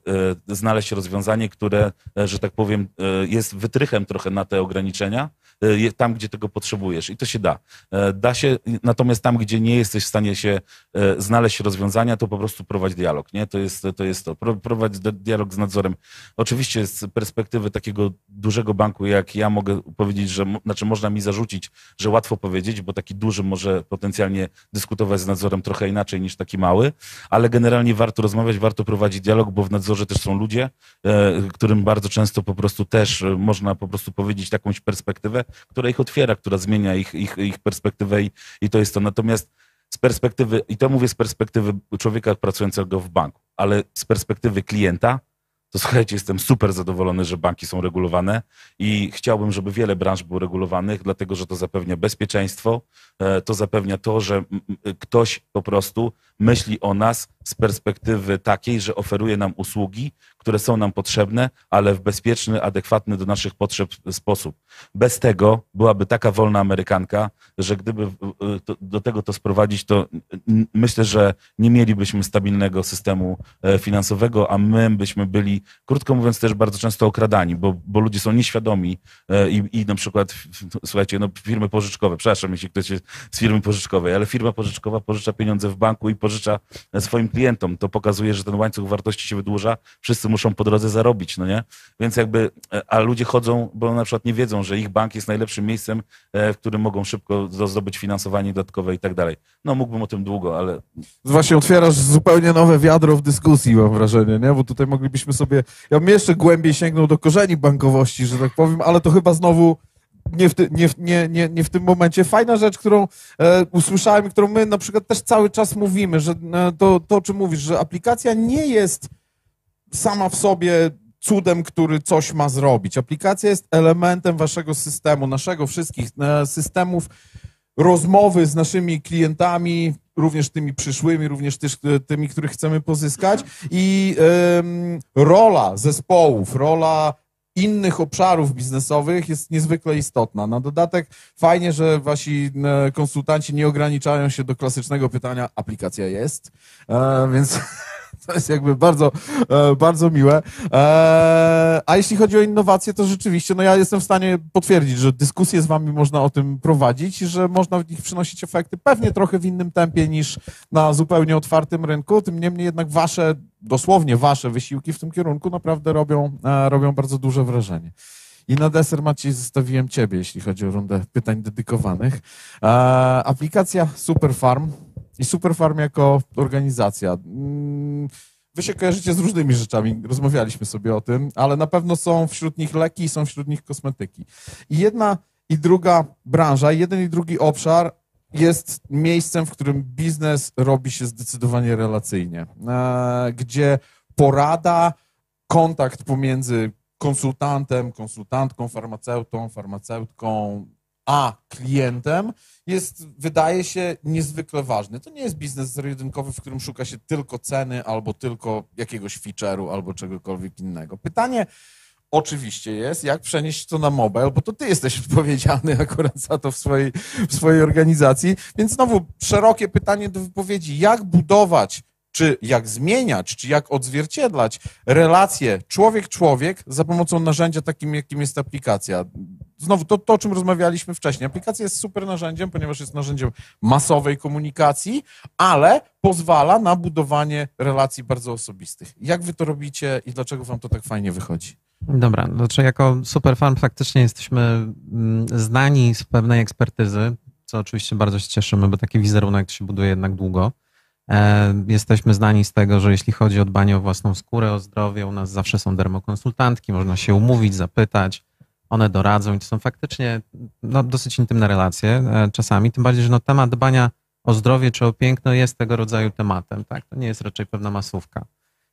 znaleźć rozwiązanie, które, że tak powiem, jest wytrychem trochę na te ograniczenia, e, tam, gdzie tego potrzebujesz. I to się da. E, Da się, natomiast tam, gdzie nie jesteś w stanie się e, znaleźć rozwiązania, to po prostu prowadź dialog, nie? To jest to. Jest to. Pro- Prowadź di- dialog z nadzorem. Oczywiście z perspektywy takiego dużego banku, jak ja mogę powiedzieć, że, znaczy można mi zarzucić, że łatwo powiedzieć, bo taki duży może potencjalnie dyskutować z nadzorem trochę inaczej niż taki mały, ale generalnie warto rozmawiać, warto prowadzić dialog, bo w nadzorze też są ludzie, e, którym bardzo często po prostu też e, można po prostu powiedzieć jakąś perspektywę, która ich otwiera, która zmienia ich, ich, ich perspektywę i, i to jest to. Natomiast z perspektywy, i to mówię z perspektywy człowieka pracującego w banku, ale z perspektywy klienta, to słuchajcie, jestem super zadowolony, że banki są regulowane i chciałbym, żeby wiele branż było regulowanych, dlatego że to zapewnia bezpieczeństwo, e, to zapewnia to, że ktoś po prostu myśli o nas z perspektywy takiej, że oferuje nam usługi, które są nam potrzebne, ale w bezpieczny, adekwatny do naszych potrzeb sposób. Bez tego byłaby taka wolna Amerykanka, że gdyby to, do tego to sprowadzić, to myślę, że nie mielibyśmy stabilnego systemu e, finansowego, a my byśmy byli, krótko mówiąc, też bardzo często okradani, bo, bo ludzie są nieświadomi e, i, i na przykład, słuchajcie, no, firmy pożyczkowe, przepraszam, jeśli ktoś jest z firmy pożyczkowej, ale firma pożyczkowa pożycza pieniądze w banku i pożycza e, swoim klientom. To pokazuje, że ten łańcuch wartości się wydłuża, wszyscy muszą po drodze zarobić, no nie? Więc jakby, a ludzie chodzą, bo na przykład nie wiedzą, że ich bank jest najlepszym miejscem, w którym mogą szybko do- zdobyć finansowanie dodatkowe i tak dalej. No mógłbym o tym długo, ale Właśnie otwierasz zupełnie nowe wiadro w dyskusji, mam wrażenie, nie? Bo tutaj moglibyśmy sobie. Ja bym jeszcze głębiej sięgnął do korzeni bankowości, że tak powiem, ale to chyba znowu nie w, ty, nie, nie, nie, nie w tym momencie. Fajna rzecz, którą e, usłyszałem którą my na przykład też cały czas mówimy, że e, to, to, o czym mówisz, że aplikacja nie jest sama w sobie cudem, który coś ma zrobić. Aplikacja jest elementem waszego systemu, naszego wszystkich e, systemów rozmowy z naszymi klientami, również tymi przyszłymi, również e, tymi, których chcemy pozyskać i rola zespołów, rola innych obszarów biznesowych jest niezwykle istotna. Na dodatek fajnie, że wasi e, konsultanci nie ograniczają się do klasycznego pytania, aplikacja jest, e, więc to jest jakby bardzo, e, bardzo miłe. E, a jeśli chodzi o innowacje, to rzeczywiście, no ja jestem w stanie potwierdzić, że dyskusje z wami można o tym prowadzić że można w nich przynosić efekty pewnie trochę w innym tempie niż na zupełnie otwartym rynku. Tym niemniej jednak wasze, dosłownie wasze wysiłki w tym kierunku naprawdę robią, e, robią bardzo duże wrażenie. I na deser, Maciej, zostawiłem ciebie, jeśli chodzi o rundę pytań dedykowanych. E, aplikacja Superfarm i Superfarm jako organizacja. Mm, Wy się kojarzycie z różnymi rzeczami, rozmawialiśmy sobie o tym, ale na pewno są wśród nich leki i są wśród nich kosmetyki. I jedna i druga branża, jeden i drugi obszar jest miejscem, w którym biznes robi się zdecydowanie relacyjnie, e, gdzie porada, kontakt pomiędzy konsultantem, konsultantką, farmaceutą, farmaceutką, a klientem jest, wydaje się, niezwykle ważny. To nie jest biznes zero-jedynkowy, w którym szuka się tylko ceny albo tylko jakiegoś feature'u albo czegokolwiek innego. Pytanie oczywiście jest, jak przenieść to na mobile, bo to ty jesteś odpowiedzialny akurat za to w swojej, w swojej organizacji. Więc znowu szerokie pytanie do wypowiedzi. Jak budować czy jak zmieniać, czy jak odzwierciedlać relacje człowiek-człowiek za pomocą narzędzia takim, jakim jest aplikacja. Znowu to, to, o czym rozmawialiśmy wcześniej. Aplikacja jest super narzędziem, ponieważ jest narzędziem masowej komunikacji, ale pozwala na budowanie relacji bardzo osobistych. Jak wy to robicie i dlaczego wam to tak fajnie wychodzi? Dobra, znaczy jako Superfarm faktycznie jesteśmy mm, znani z pewnej ekspertyzy, co oczywiście bardzo się cieszymy, bo taki wizerunek się buduje jednak długo. E, Jesteśmy znani z tego, że jeśli chodzi o dbanie o własną skórę, o zdrowie, u nas zawsze są dermokonsultantki, można się umówić, zapytać, one doradzą i to są faktycznie no, dosyć intymne relacje e, czasami, tym bardziej, że no, temat dbania o zdrowie czy o piękno jest tego rodzaju tematem, tak? To nie jest raczej pewna masówka.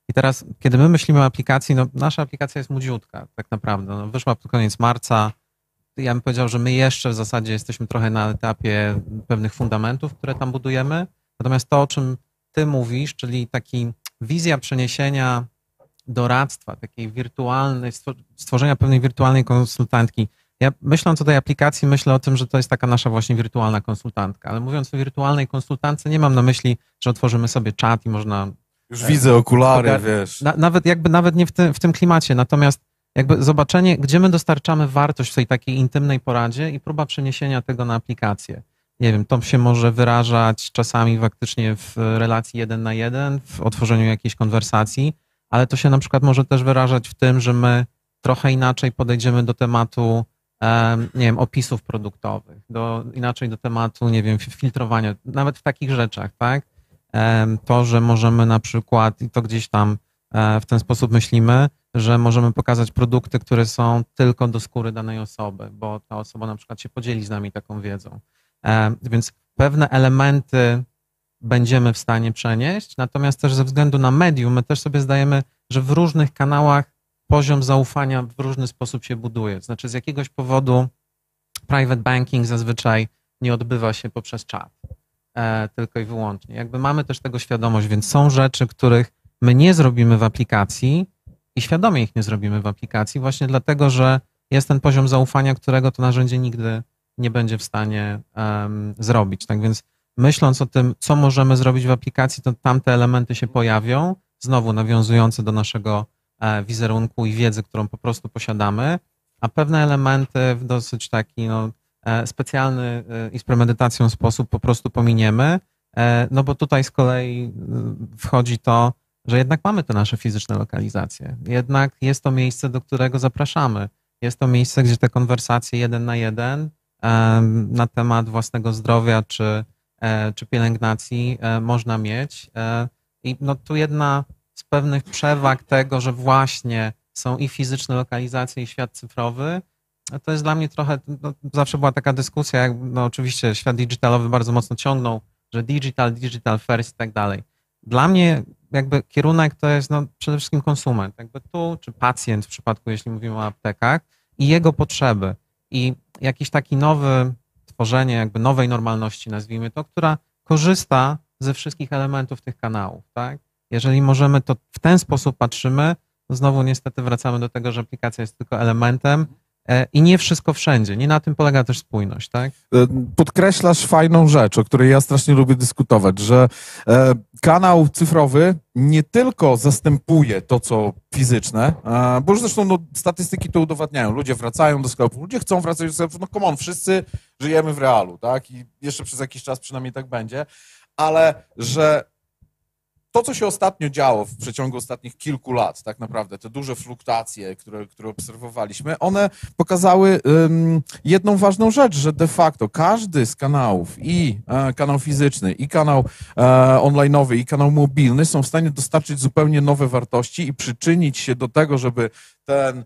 I teraz, kiedy my myślimy o aplikacji, no nasza aplikacja jest młodziutka, tak naprawdę. No, wyszła pod koniec marca. Ja bym powiedział, że my jeszcze w zasadzie jesteśmy trochę na etapie pewnych fundamentów, które tam budujemy. Natomiast to, o czym ty mówisz, czyli taki wizja przeniesienia doradztwa, takiej wirtualnej, stworzenia pewnej wirtualnej konsultantki. Ja myśląc o tej aplikacji, myślę o tym, że to jest taka nasza właśnie wirtualna konsultantka, ale mówiąc o wirtualnej konsultantce, nie mam na myśli, że otworzymy sobie czat i można Już widzę okulary, wiesz. na, nawet jakby nawet nie w tym, w tym klimacie, natomiast jakby zobaczenie, gdzie my dostarczamy wartość w tej takiej intymnej poradzie i próba przeniesienia tego na aplikację. Nie wiem, to się może wyrażać czasami faktycznie w relacji jeden na jeden, w otworzeniu jakiejś konwersacji, ale to się na przykład może też wyrażać w tym, że my trochę inaczej podejdziemy do tematu, em, nie wiem, opisów produktowych, do, inaczej do tematu, nie wiem, filtrowania, nawet w takich rzeczach, tak? To, że możemy na przykład, i to gdzieś tam e, w ten sposób myślimy, że możemy pokazać produkty, które są tylko do skóry danej osoby, bo ta osoba na przykład się podzieli z nami taką wiedzą. E, Więc pewne elementy będziemy w stanie przenieść, natomiast też ze względu na medium, my też sobie zdajemy, że w różnych kanałach poziom zaufania w różny sposób się buduje. Znaczy z jakiegoś powodu private banking zazwyczaj nie odbywa się poprzez czat, e, tylko i wyłącznie. Jakby mamy też tego świadomość, więc są rzeczy, których my nie zrobimy w aplikacji i świadomie ich nie zrobimy w aplikacji, właśnie dlatego, że jest ten poziom zaufania, którego to narzędzie nigdy nie będzie w stanie em, zrobić. Tak więc myśląc o tym, co możemy zrobić w aplikacji, to tamte elementy się pojawią, znowu nawiązujące do naszego e, wizerunku i wiedzy, którą po prostu posiadamy, a pewne elementy w dosyć taki no, e, specjalny e, i z premedytacją sposób po prostu pominiemy, no bo tutaj z kolei wchodzi to, że jednak mamy te nasze fizyczne lokalizacje. Jednak jest to miejsce, do którego zapraszamy. Jest to miejsce, gdzie te konwersacje jeden na jeden na temat własnego zdrowia czy, e, czy pielęgnacji e, można mieć. E, I no tu jedna z pewnych przewag tego, że właśnie są i fizyczne lokalizacje, i świat cyfrowy, to jest dla mnie trochę, no, zawsze była taka dyskusja, jak, no oczywiście świat digitalowy bardzo mocno ciągnął, że digital, digital first i tak dalej. Dla mnie jakby kierunek to jest no, przede wszystkim konsument, jakby tu, czy pacjent w przypadku, jeśli mówimy o aptekach i jego potrzeby i jakiś taki nowy, tworzenie jakby nowej normalności, nazwijmy to, która korzysta ze wszystkich elementów tych kanałów, tak? Jeżeli możemy to w ten sposób patrzymy, znowu niestety wracamy do tego, że aplikacja jest tylko elementem i nie wszystko wszędzie. Nie na tym polega też spójność, tak? E, podkreślasz fajną rzecz, o której ja strasznie lubię dyskutować, że e, kanał cyfrowy nie tylko zastępuje to, co fizyczne, e, bo już zresztą no, statystyki to udowadniają. Ludzie wracają do sklepów, ludzie chcą wracać do sklepów, no come on, wszyscy żyjemy w realu, tak? I jeszcze przez jakiś czas przynajmniej tak będzie, ale że to, co się ostatnio działo w przeciągu ostatnich kilku lat, tak naprawdę, te duże fluktuacje, które, które obserwowaliśmy, one pokazały ym, jedną ważną rzecz, że de facto każdy z kanałów, i e, kanał fizyczny, i kanał e, online'owy, i kanał mobilny są w stanie dostarczyć zupełnie nowe wartości i przyczynić się do tego, żeby ten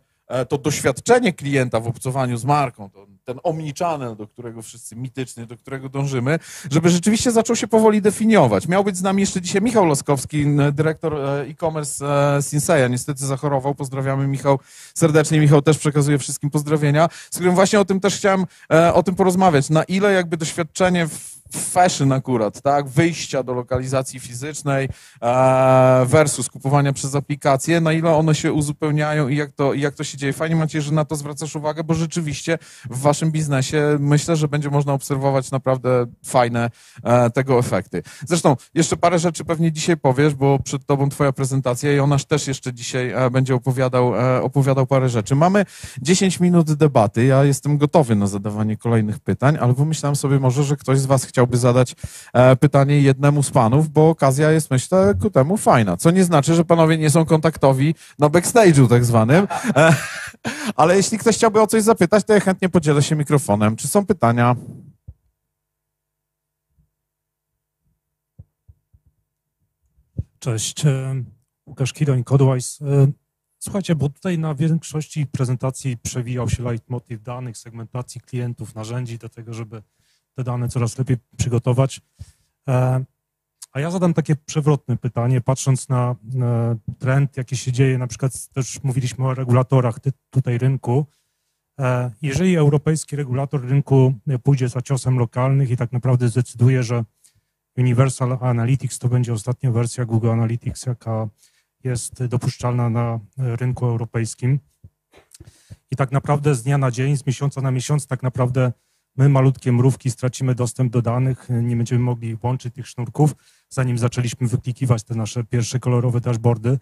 to doświadczenie klienta w obcowaniu z marką, to, ten omnichannel, do którego wszyscy mityczny, do którego dążymy, żeby rzeczywiście zaczął się powoli definiować. Miał być z nami jeszcze dzisiaj Michał Laskowski, dyrektor e, e-commerce e, Sinseya. Niestety zachorował. Pozdrawiamy Michał serdecznie. Michał też przekazuje wszystkim pozdrowienia, z którym właśnie o tym też chciałem e, o tym porozmawiać. Na ile jakby doświadczenie w fashion akurat, tak, wyjścia do lokalizacji fizycznej e, versus kupowania przez aplikacje, na ile one się uzupełniają i jak to, jak to się dzieje. Fajnie Maciej, że na to zwracasz uwagę, bo rzeczywiście w waszym biznesie myślę, że będzie można obserwować naprawdę fajne e, tego efekty. Zresztą jeszcze parę rzeczy pewnie dzisiaj powiesz, bo przed tobą twoja prezentacja i Jonasz też jeszcze dzisiaj e, będzie opowiadał, opowiadał parę rzeczy. Mamy 10 minut debaty, ja jestem gotowy na zadawanie kolejnych pytań, ale pomyślałem sobie może, że ktoś z was chciałby zadać e, pytanie jednemu z panów, bo okazja jest myślę ku temu fajna, co nie znaczy, że panowie nie są kontaktowi na backstage'u tak zwanym, e, ale jeśli ktoś chciałby o coś zapytać, to ja chętnie podzielę się mikrofonem. Czy są pytania? Cześć, e, Łukasz Kiroń, Codewise. Słuchajcie, bo tutaj na większości prezentacji przewijał się leitmotiv danych, segmentacji klientów, narzędzi do tego, żeby te dane coraz lepiej przygotować. E, A ja zadam takie przewrotne pytanie, patrząc na, na trend, jaki się dzieje, na przykład też mówiliśmy o regulatorach tutaj rynku. E, Jeżeli europejski regulator rynku pójdzie za ciosem lokalnych i tak naprawdę zdecyduje, że Universal Analytics to będzie ostatnia wersja Google Analytics, jaka jest dopuszczalna na rynku europejskim. I tak naprawdę z dnia na dzień, z miesiąca na miesiąc, tak naprawdę my, malutkie mrówki, stracimy dostęp do danych, nie będziemy mogli łączyć tych sznurków, zanim zaczęliśmy wyklikiwać te nasze pierwsze kolorowe dashboardy.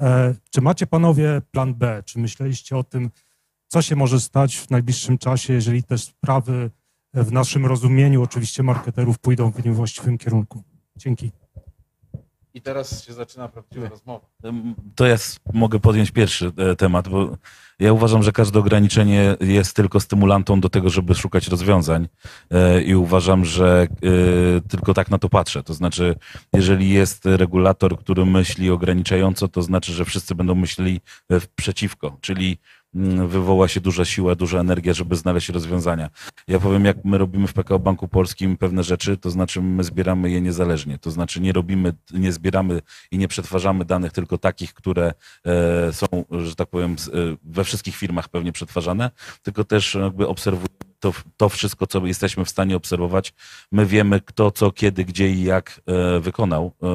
E, Czy macie panowie plan B? Czy myśleliście o tym, co się może stać w najbliższym czasie, jeżeli te sprawy w naszym rozumieniu, oczywiście marketerów, pójdą w niewłaściwym kierunku? Dzięki. I teraz się zaczyna prawdziwa rozmowa. To ja mogę podjąć pierwszy e, temat, bo ja uważam, że każde ograniczenie jest tylko stymulantą do tego, żeby szukać rozwiązań e, i uważam, że e, tylko tak na to patrzę. To znaczy, jeżeli jest regulator, który myśli ograniczająco, to znaczy, że wszyscy będą myśleli przeciwko, czyli wywoła się duża siła, duża energia, żeby znaleźć rozwiązania. Ja powiem, jak my robimy w PKO Banku Polskim pewne rzeczy, to znaczy my zbieramy je niezależnie. To znaczy nie robimy, nie zbieramy i nie przetwarzamy danych tylko takich, które e, są, że tak powiem, e, we wszystkich firmach pewnie przetwarzane, tylko też jakby obserwujemy to, to wszystko, co jesteśmy w stanie obserwować. My wiemy, kto, co, kiedy, gdzie i jak e, wykonał e,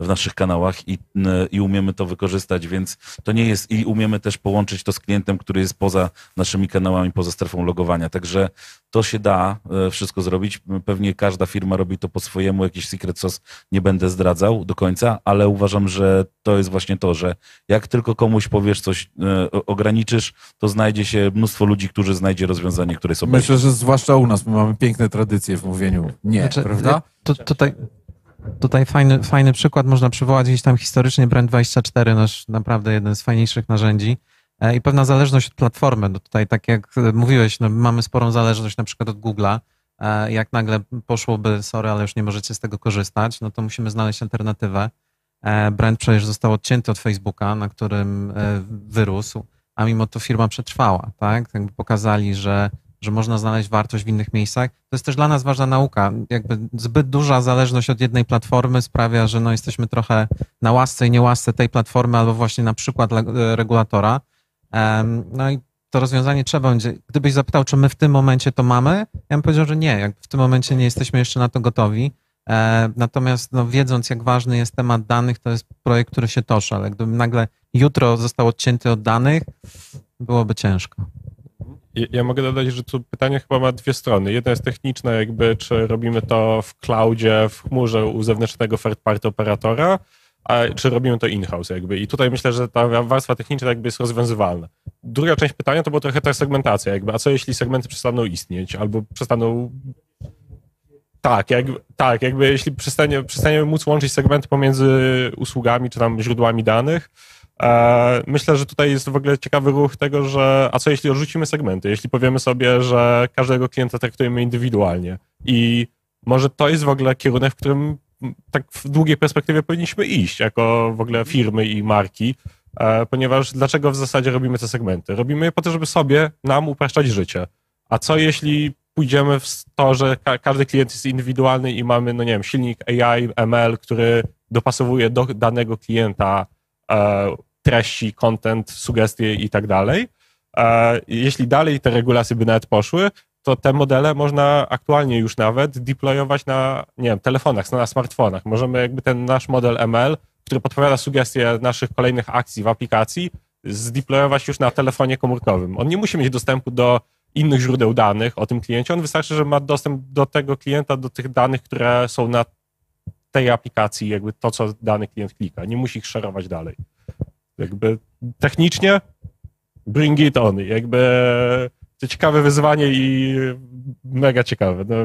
w naszych kanałach i, n- i umiemy to wykorzystać, więc to nie jest, i umiemy też połączyć to z klientem, który jest poza naszymi kanałami, poza strefą logowania. Także to się da e, wszystko zrobić. Pewnie każda firma robi to po swojemu, jakiś secret sauce nie będę zdradzał do końca, ale uważam, że to jest właśnie to, że jak tylko komuś powiesz coś, e, ograniczysz, to znajdzie się mnóstwo ludzi, którzy znajdzie rozwiązanie, które sobie Myślę, że zwłaszcza u nas, my mamy piękne tradycje w mówieniu nie, Znaczy, prawda? Tu, tutaj tutaj fajny, fajny przykład można przywołać gdzieś tam historycznie Brand24, nasz naprawdę jeden z fajniejszych narzędzi E, i pewna zależność od platformy. No tutaj tak jak mówiłeś, no mamy sporą zależność na przykład od Google'a. E, Jak nagle poszłoby, sorry, ale już nie możecie z tego korzystać, no to musimy znaleźć alternatywę. E, Brand przecież został odcięty od Facebooka, na którym wyrósł, a mimo to firma przetrwała, tak? Jakby pokazali, że że można znaleźć wartość w innych miejscach. To jest też dla nas ważna nauka. Jakby zbyt duża zależność od jednej platformy sprawia, że no jesteśmy trochę na łasce i niełasce tej platformy albo właśnie na przykład le- regulatora. No i to rozwiązanie trzeba będzie. Gdybyś zapytał, czy my w tym momencie to mamy, ja bym powiedział, że nie. W tym momencie nie jesteśmy jeszcze na to gotowi. E, Natomiast no, wiedząc, jak ważny jest temat danych, to jest projekt, który się toczy, ale gdyby nagle jutro został odcięty od danych, byłoby ciężko. Ja- mogę dodać, że tu pytanie chyba ma dwie strony. Jedna jest techniczna, jakby czy robimy to w cloudzie, w chmurze u zewnętrznego third party operatora, a czy robimy to in-house jakby. I tutaj myślę, że ta warstwa techniczna jakby jest rozwiązywalna. Druga część pytania to była trochę ta segmentacja jakby, a co jeśli segmenty przestaną istnieć albo przestaną tak, jakby, tak, jakby jeśli przestanie, przestaniemy móc łączyć segmenty pomiędzy usługami czy tam źródłami danych, myślę, że tutaj jest w ogóle ciekawy ruch tego, że a co jeśli odrzucimy segmenty? Jeśli powiemy sobie, że każdego klienta traktujemy indywidualnie i może to jest w ogóle kierunek, w którym tak w długiej perspektywie powinniśmy iść jako w ogóle firmy i marki, e, ponieważ dlaczego w zasadzie robimy te segmenty? Robimy je po to, żeby sobie, nam upraszczać życie. A co jeśli pójdziemy w to, że ka- każdy klient jest indywidualny i mamy, no nie wiem, silnik AI, ML, który dopasowuje do danego klienta e, treści, content, sugestie i tak dalej. E, jeśli dalej te regulacje by nawet poszły, to te modele można aktualnie już nawet deployować na, nie wiem, telefonach, na smartfonach. Możemy jakby ten nasz model ML, który podpowiada sugestie naszych kolejnych akcji w aplikacji, zdeployować już na telefonie komórkowym. On nie musi mieć dostępu do innych źródeł danych o tym kliencie. On wystarczy, że ma dostęp do tego klienta, do tych danych, które są na tej aplikacji, jakby to, co dany klient klika. Nie musi ich szerować dalej. Jakby technicznie bring it on. Jakby to ciekawe wyzwanie i mega ciekawe. No,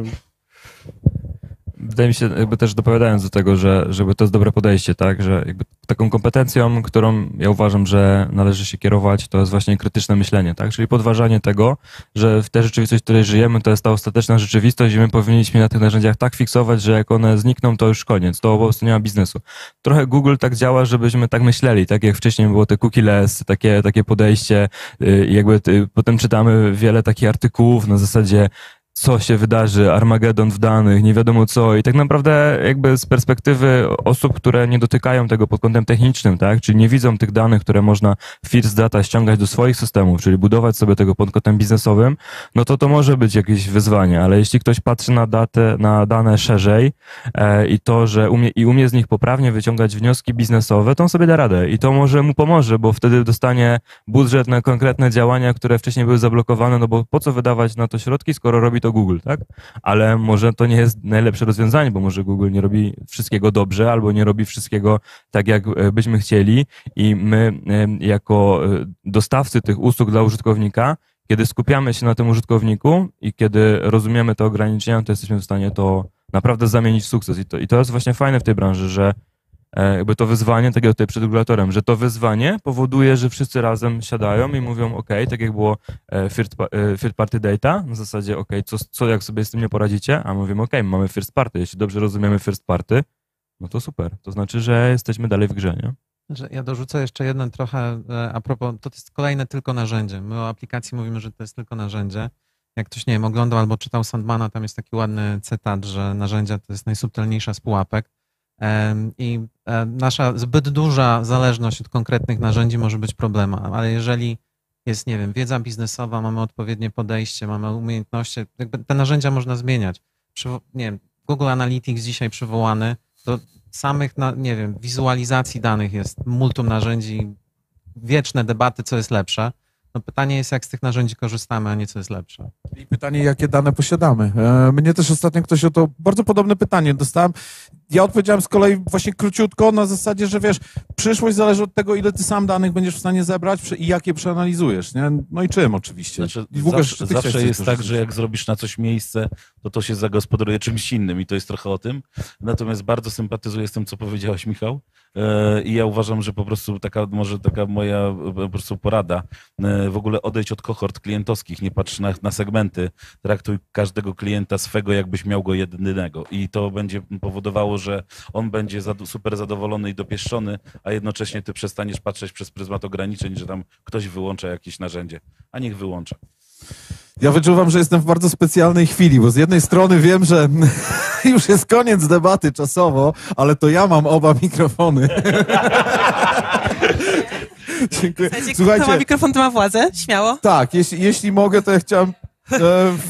Wydaje mi się, jakby też dopowiadając do tego, że żeby to jest dobre podejście, tak, że jakby taką kompetencją, którą ja uważam, że należy się kierować, to jest właśnie krytyczne myślenie, tak, czyli podważanie tego, że w tej rzeczywistości, w której żyjemy, to jest ta ostateczna rzeczywistość i my powinniśmy na tych narzędziach tak fiksować, że jak one znikną, to już koniec, to po prostu nie ma biznesu. Trochę Google tak działa, żebyśmy tak myśleli, tak jak wcześniej było te cookie-less, takie, takie podejście y, jakby y, potem czytamy wiele takich artykułów na zasadzie co się wydarzy, Armagedon w danych, nie wiadomo co. I tak naprawdę jakby z perspektywy osób, które nie dotykają tego pod kątem technicznym, tak, czyli nie widzą tych danych, które można First Data ściągać do swoich systemów, czyli budować sobie tego pod kątem biznesowym, no to to może być jakieś wyzwanie, ale jeśli ktoś patrzy na datę, na dane szerzej e, i to, że umie, i umie z nich poprawnie wyciągać wnioski biznesowe, to on sobie da radę. I to może mu pomoże, bo wtedy dostanie budżet na konkretne działania, które wcześniej były zablokowane, no bo po co wydawać na to środki, skoro robi to Google, tak? Ale może to nie jest najlepsze rozwiązanie, bo może Google nie robi wszystkiego dobrze, albo nie robi wszystkiego tak, jak e, byśmy chcieli i my e, jako e, dostawcy tych usług dla użytkownika, kiedy skupiamy się na tym użytkowniku i kiedy rozumiemy te ograniczenia, to jesteśmy w stanie to naprawdę zamienić w sukces. I to, i to jest właśnie fajne w tej branży, że jakby to wyzwanie, tak jak tutaj przed regulatorem, że to wyzwanie powoduje, że wszyscy razem siadają i mówią, ok, tak jak było e, third, pa- e, third party data, na zasadzie, ok, co, co jak sobie z tym nie poradzicie, a mówimy, ok, mamy first party, jeśli dobrze rozumiemy first party, no to super, to znaczy, że jesteśmy dalej w grze, nie? Ja dorzucę jeszcze jeden trochę e, a propos, to jest kolejne tylko narzędzie. My o aplikacji mówimy, że to jest tylko narzędzie. Jak ktoś, nie wiem, oglądał albo czytał Sandmana, tam jest taki ładny cytat, że narzędzia to jest najsubtelniejsza z pułapek. I e, nasza zbyt duża zależność od konkretnych narzędzi może być problemem, ale jeżeli jest, nie wiem, wiedza biznesowa, mamy odpowiednie podejście, mamy umiejętności, te narzędzia można zmieniać. Nie wiem, Google Analytics dzisiaj przywołany, to samych, nie wiem, wizualizacji danych jest multum narzędzi, wieczne debaty, co jest lepsze. No pytanie jest, jak z tych narzędzi korzystamy, a nie co jest lepsze. I pytanie, jakie dane posiadamy. E, Mnie też ostatnio ktoś o to bardzo podobne pytanie dostałem. Ja odpowiedziałem z kolei właśnie króciutko na zasadzie, że wiesz, przyszłość zależy od tego, ile ty sam danych będziesz w stanie zebrać i jak je przeanalizujesz, nie? No i czym oczywiście. Znaczy, Łukasz, zawsze zawsze jest tak, że jak zrobisz na coś miejsce, to to się zagospodaruje czymś innym i to jest trochę o tym. Natomiast bardzo sympatyzuję z tym, co powiedziałeś, Michał. E, I ja uważam, że po prostu taka, może taka moja po prostu porada, e, w ogóle odejdź od kohort klientowskich, nie patrz na, na segmenty, traktuj każdego klienta swego, jakbyś miał go jedynego. I to będzie powodowało, że on będzie super zadowolony i dopieszczony, a jednocześnie ty przestaniesz patrzeć przez pryzmat ograniczeń, że tam ktoś wyłącza jakieś narzędzie. A niech wyłącza. Ja wyczuwam, że jestem w bardzo specjalnej chwili, bo z jednej strony wiem, że już jest koniec debaty czasowo, ale to ja mam oba mikrofony. Dziękuję. Słuchajcie, kto ma mikrofon, to ma władzę. Śmiało. tak, jeśli, jeśli mogę, to ja chciałem...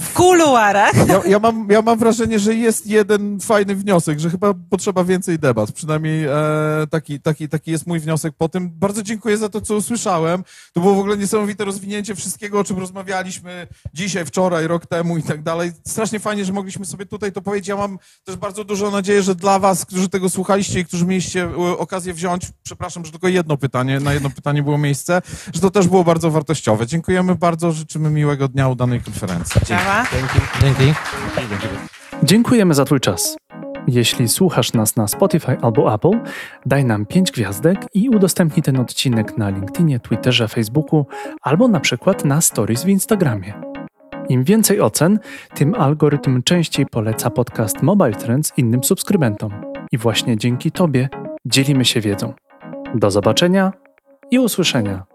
W kuluarach. ja, ja, mam, ja mam wrażenie, że jest jeden fajny wniosek, że chyba potrzeba więcej debat. Przynajmniej e, taki, taki, taki jest mój wniosek po tym. Bardzo dziękuję za to, co usłyszałem. To było w ogóle niesamowite rozwinięcie wszystkiego, o czym rozmawialiśmy dzisiaj, wczoraj, rok temu i tak dalej. Strasznie fajnie, że mogliśmy sobie tutaj to powiedzieć. Ja mam też bardzo dużą nadzieję, że dla was, którzy tego słuchaliście i którzy mieliście e, okazję wziąć, przepraszam, że tylko jedno pytanie, na jedno pytanie było miejsce, że to też było bardzo wartościowe. Dziękujemy bardzo, życzymy miłego dnia udanej konferencji. Działa. Dzięki. Dziękujemy za Twój czas. Jeśli słuchasz nas na Spotify albo Apple, daj nam 5 gwiazdek i udostępnij ten odcinek na LinkedInie, Twitterze, Facebooku albo na przykład na Stories w Instagramie. Im więcej ocen, tym algorytm częściej poleca podcast Mobile Trends innym subskrybentom. I właśnie dzięki Tobie dzielimy się wiedzą. Do zobaczenia i usłyszenia.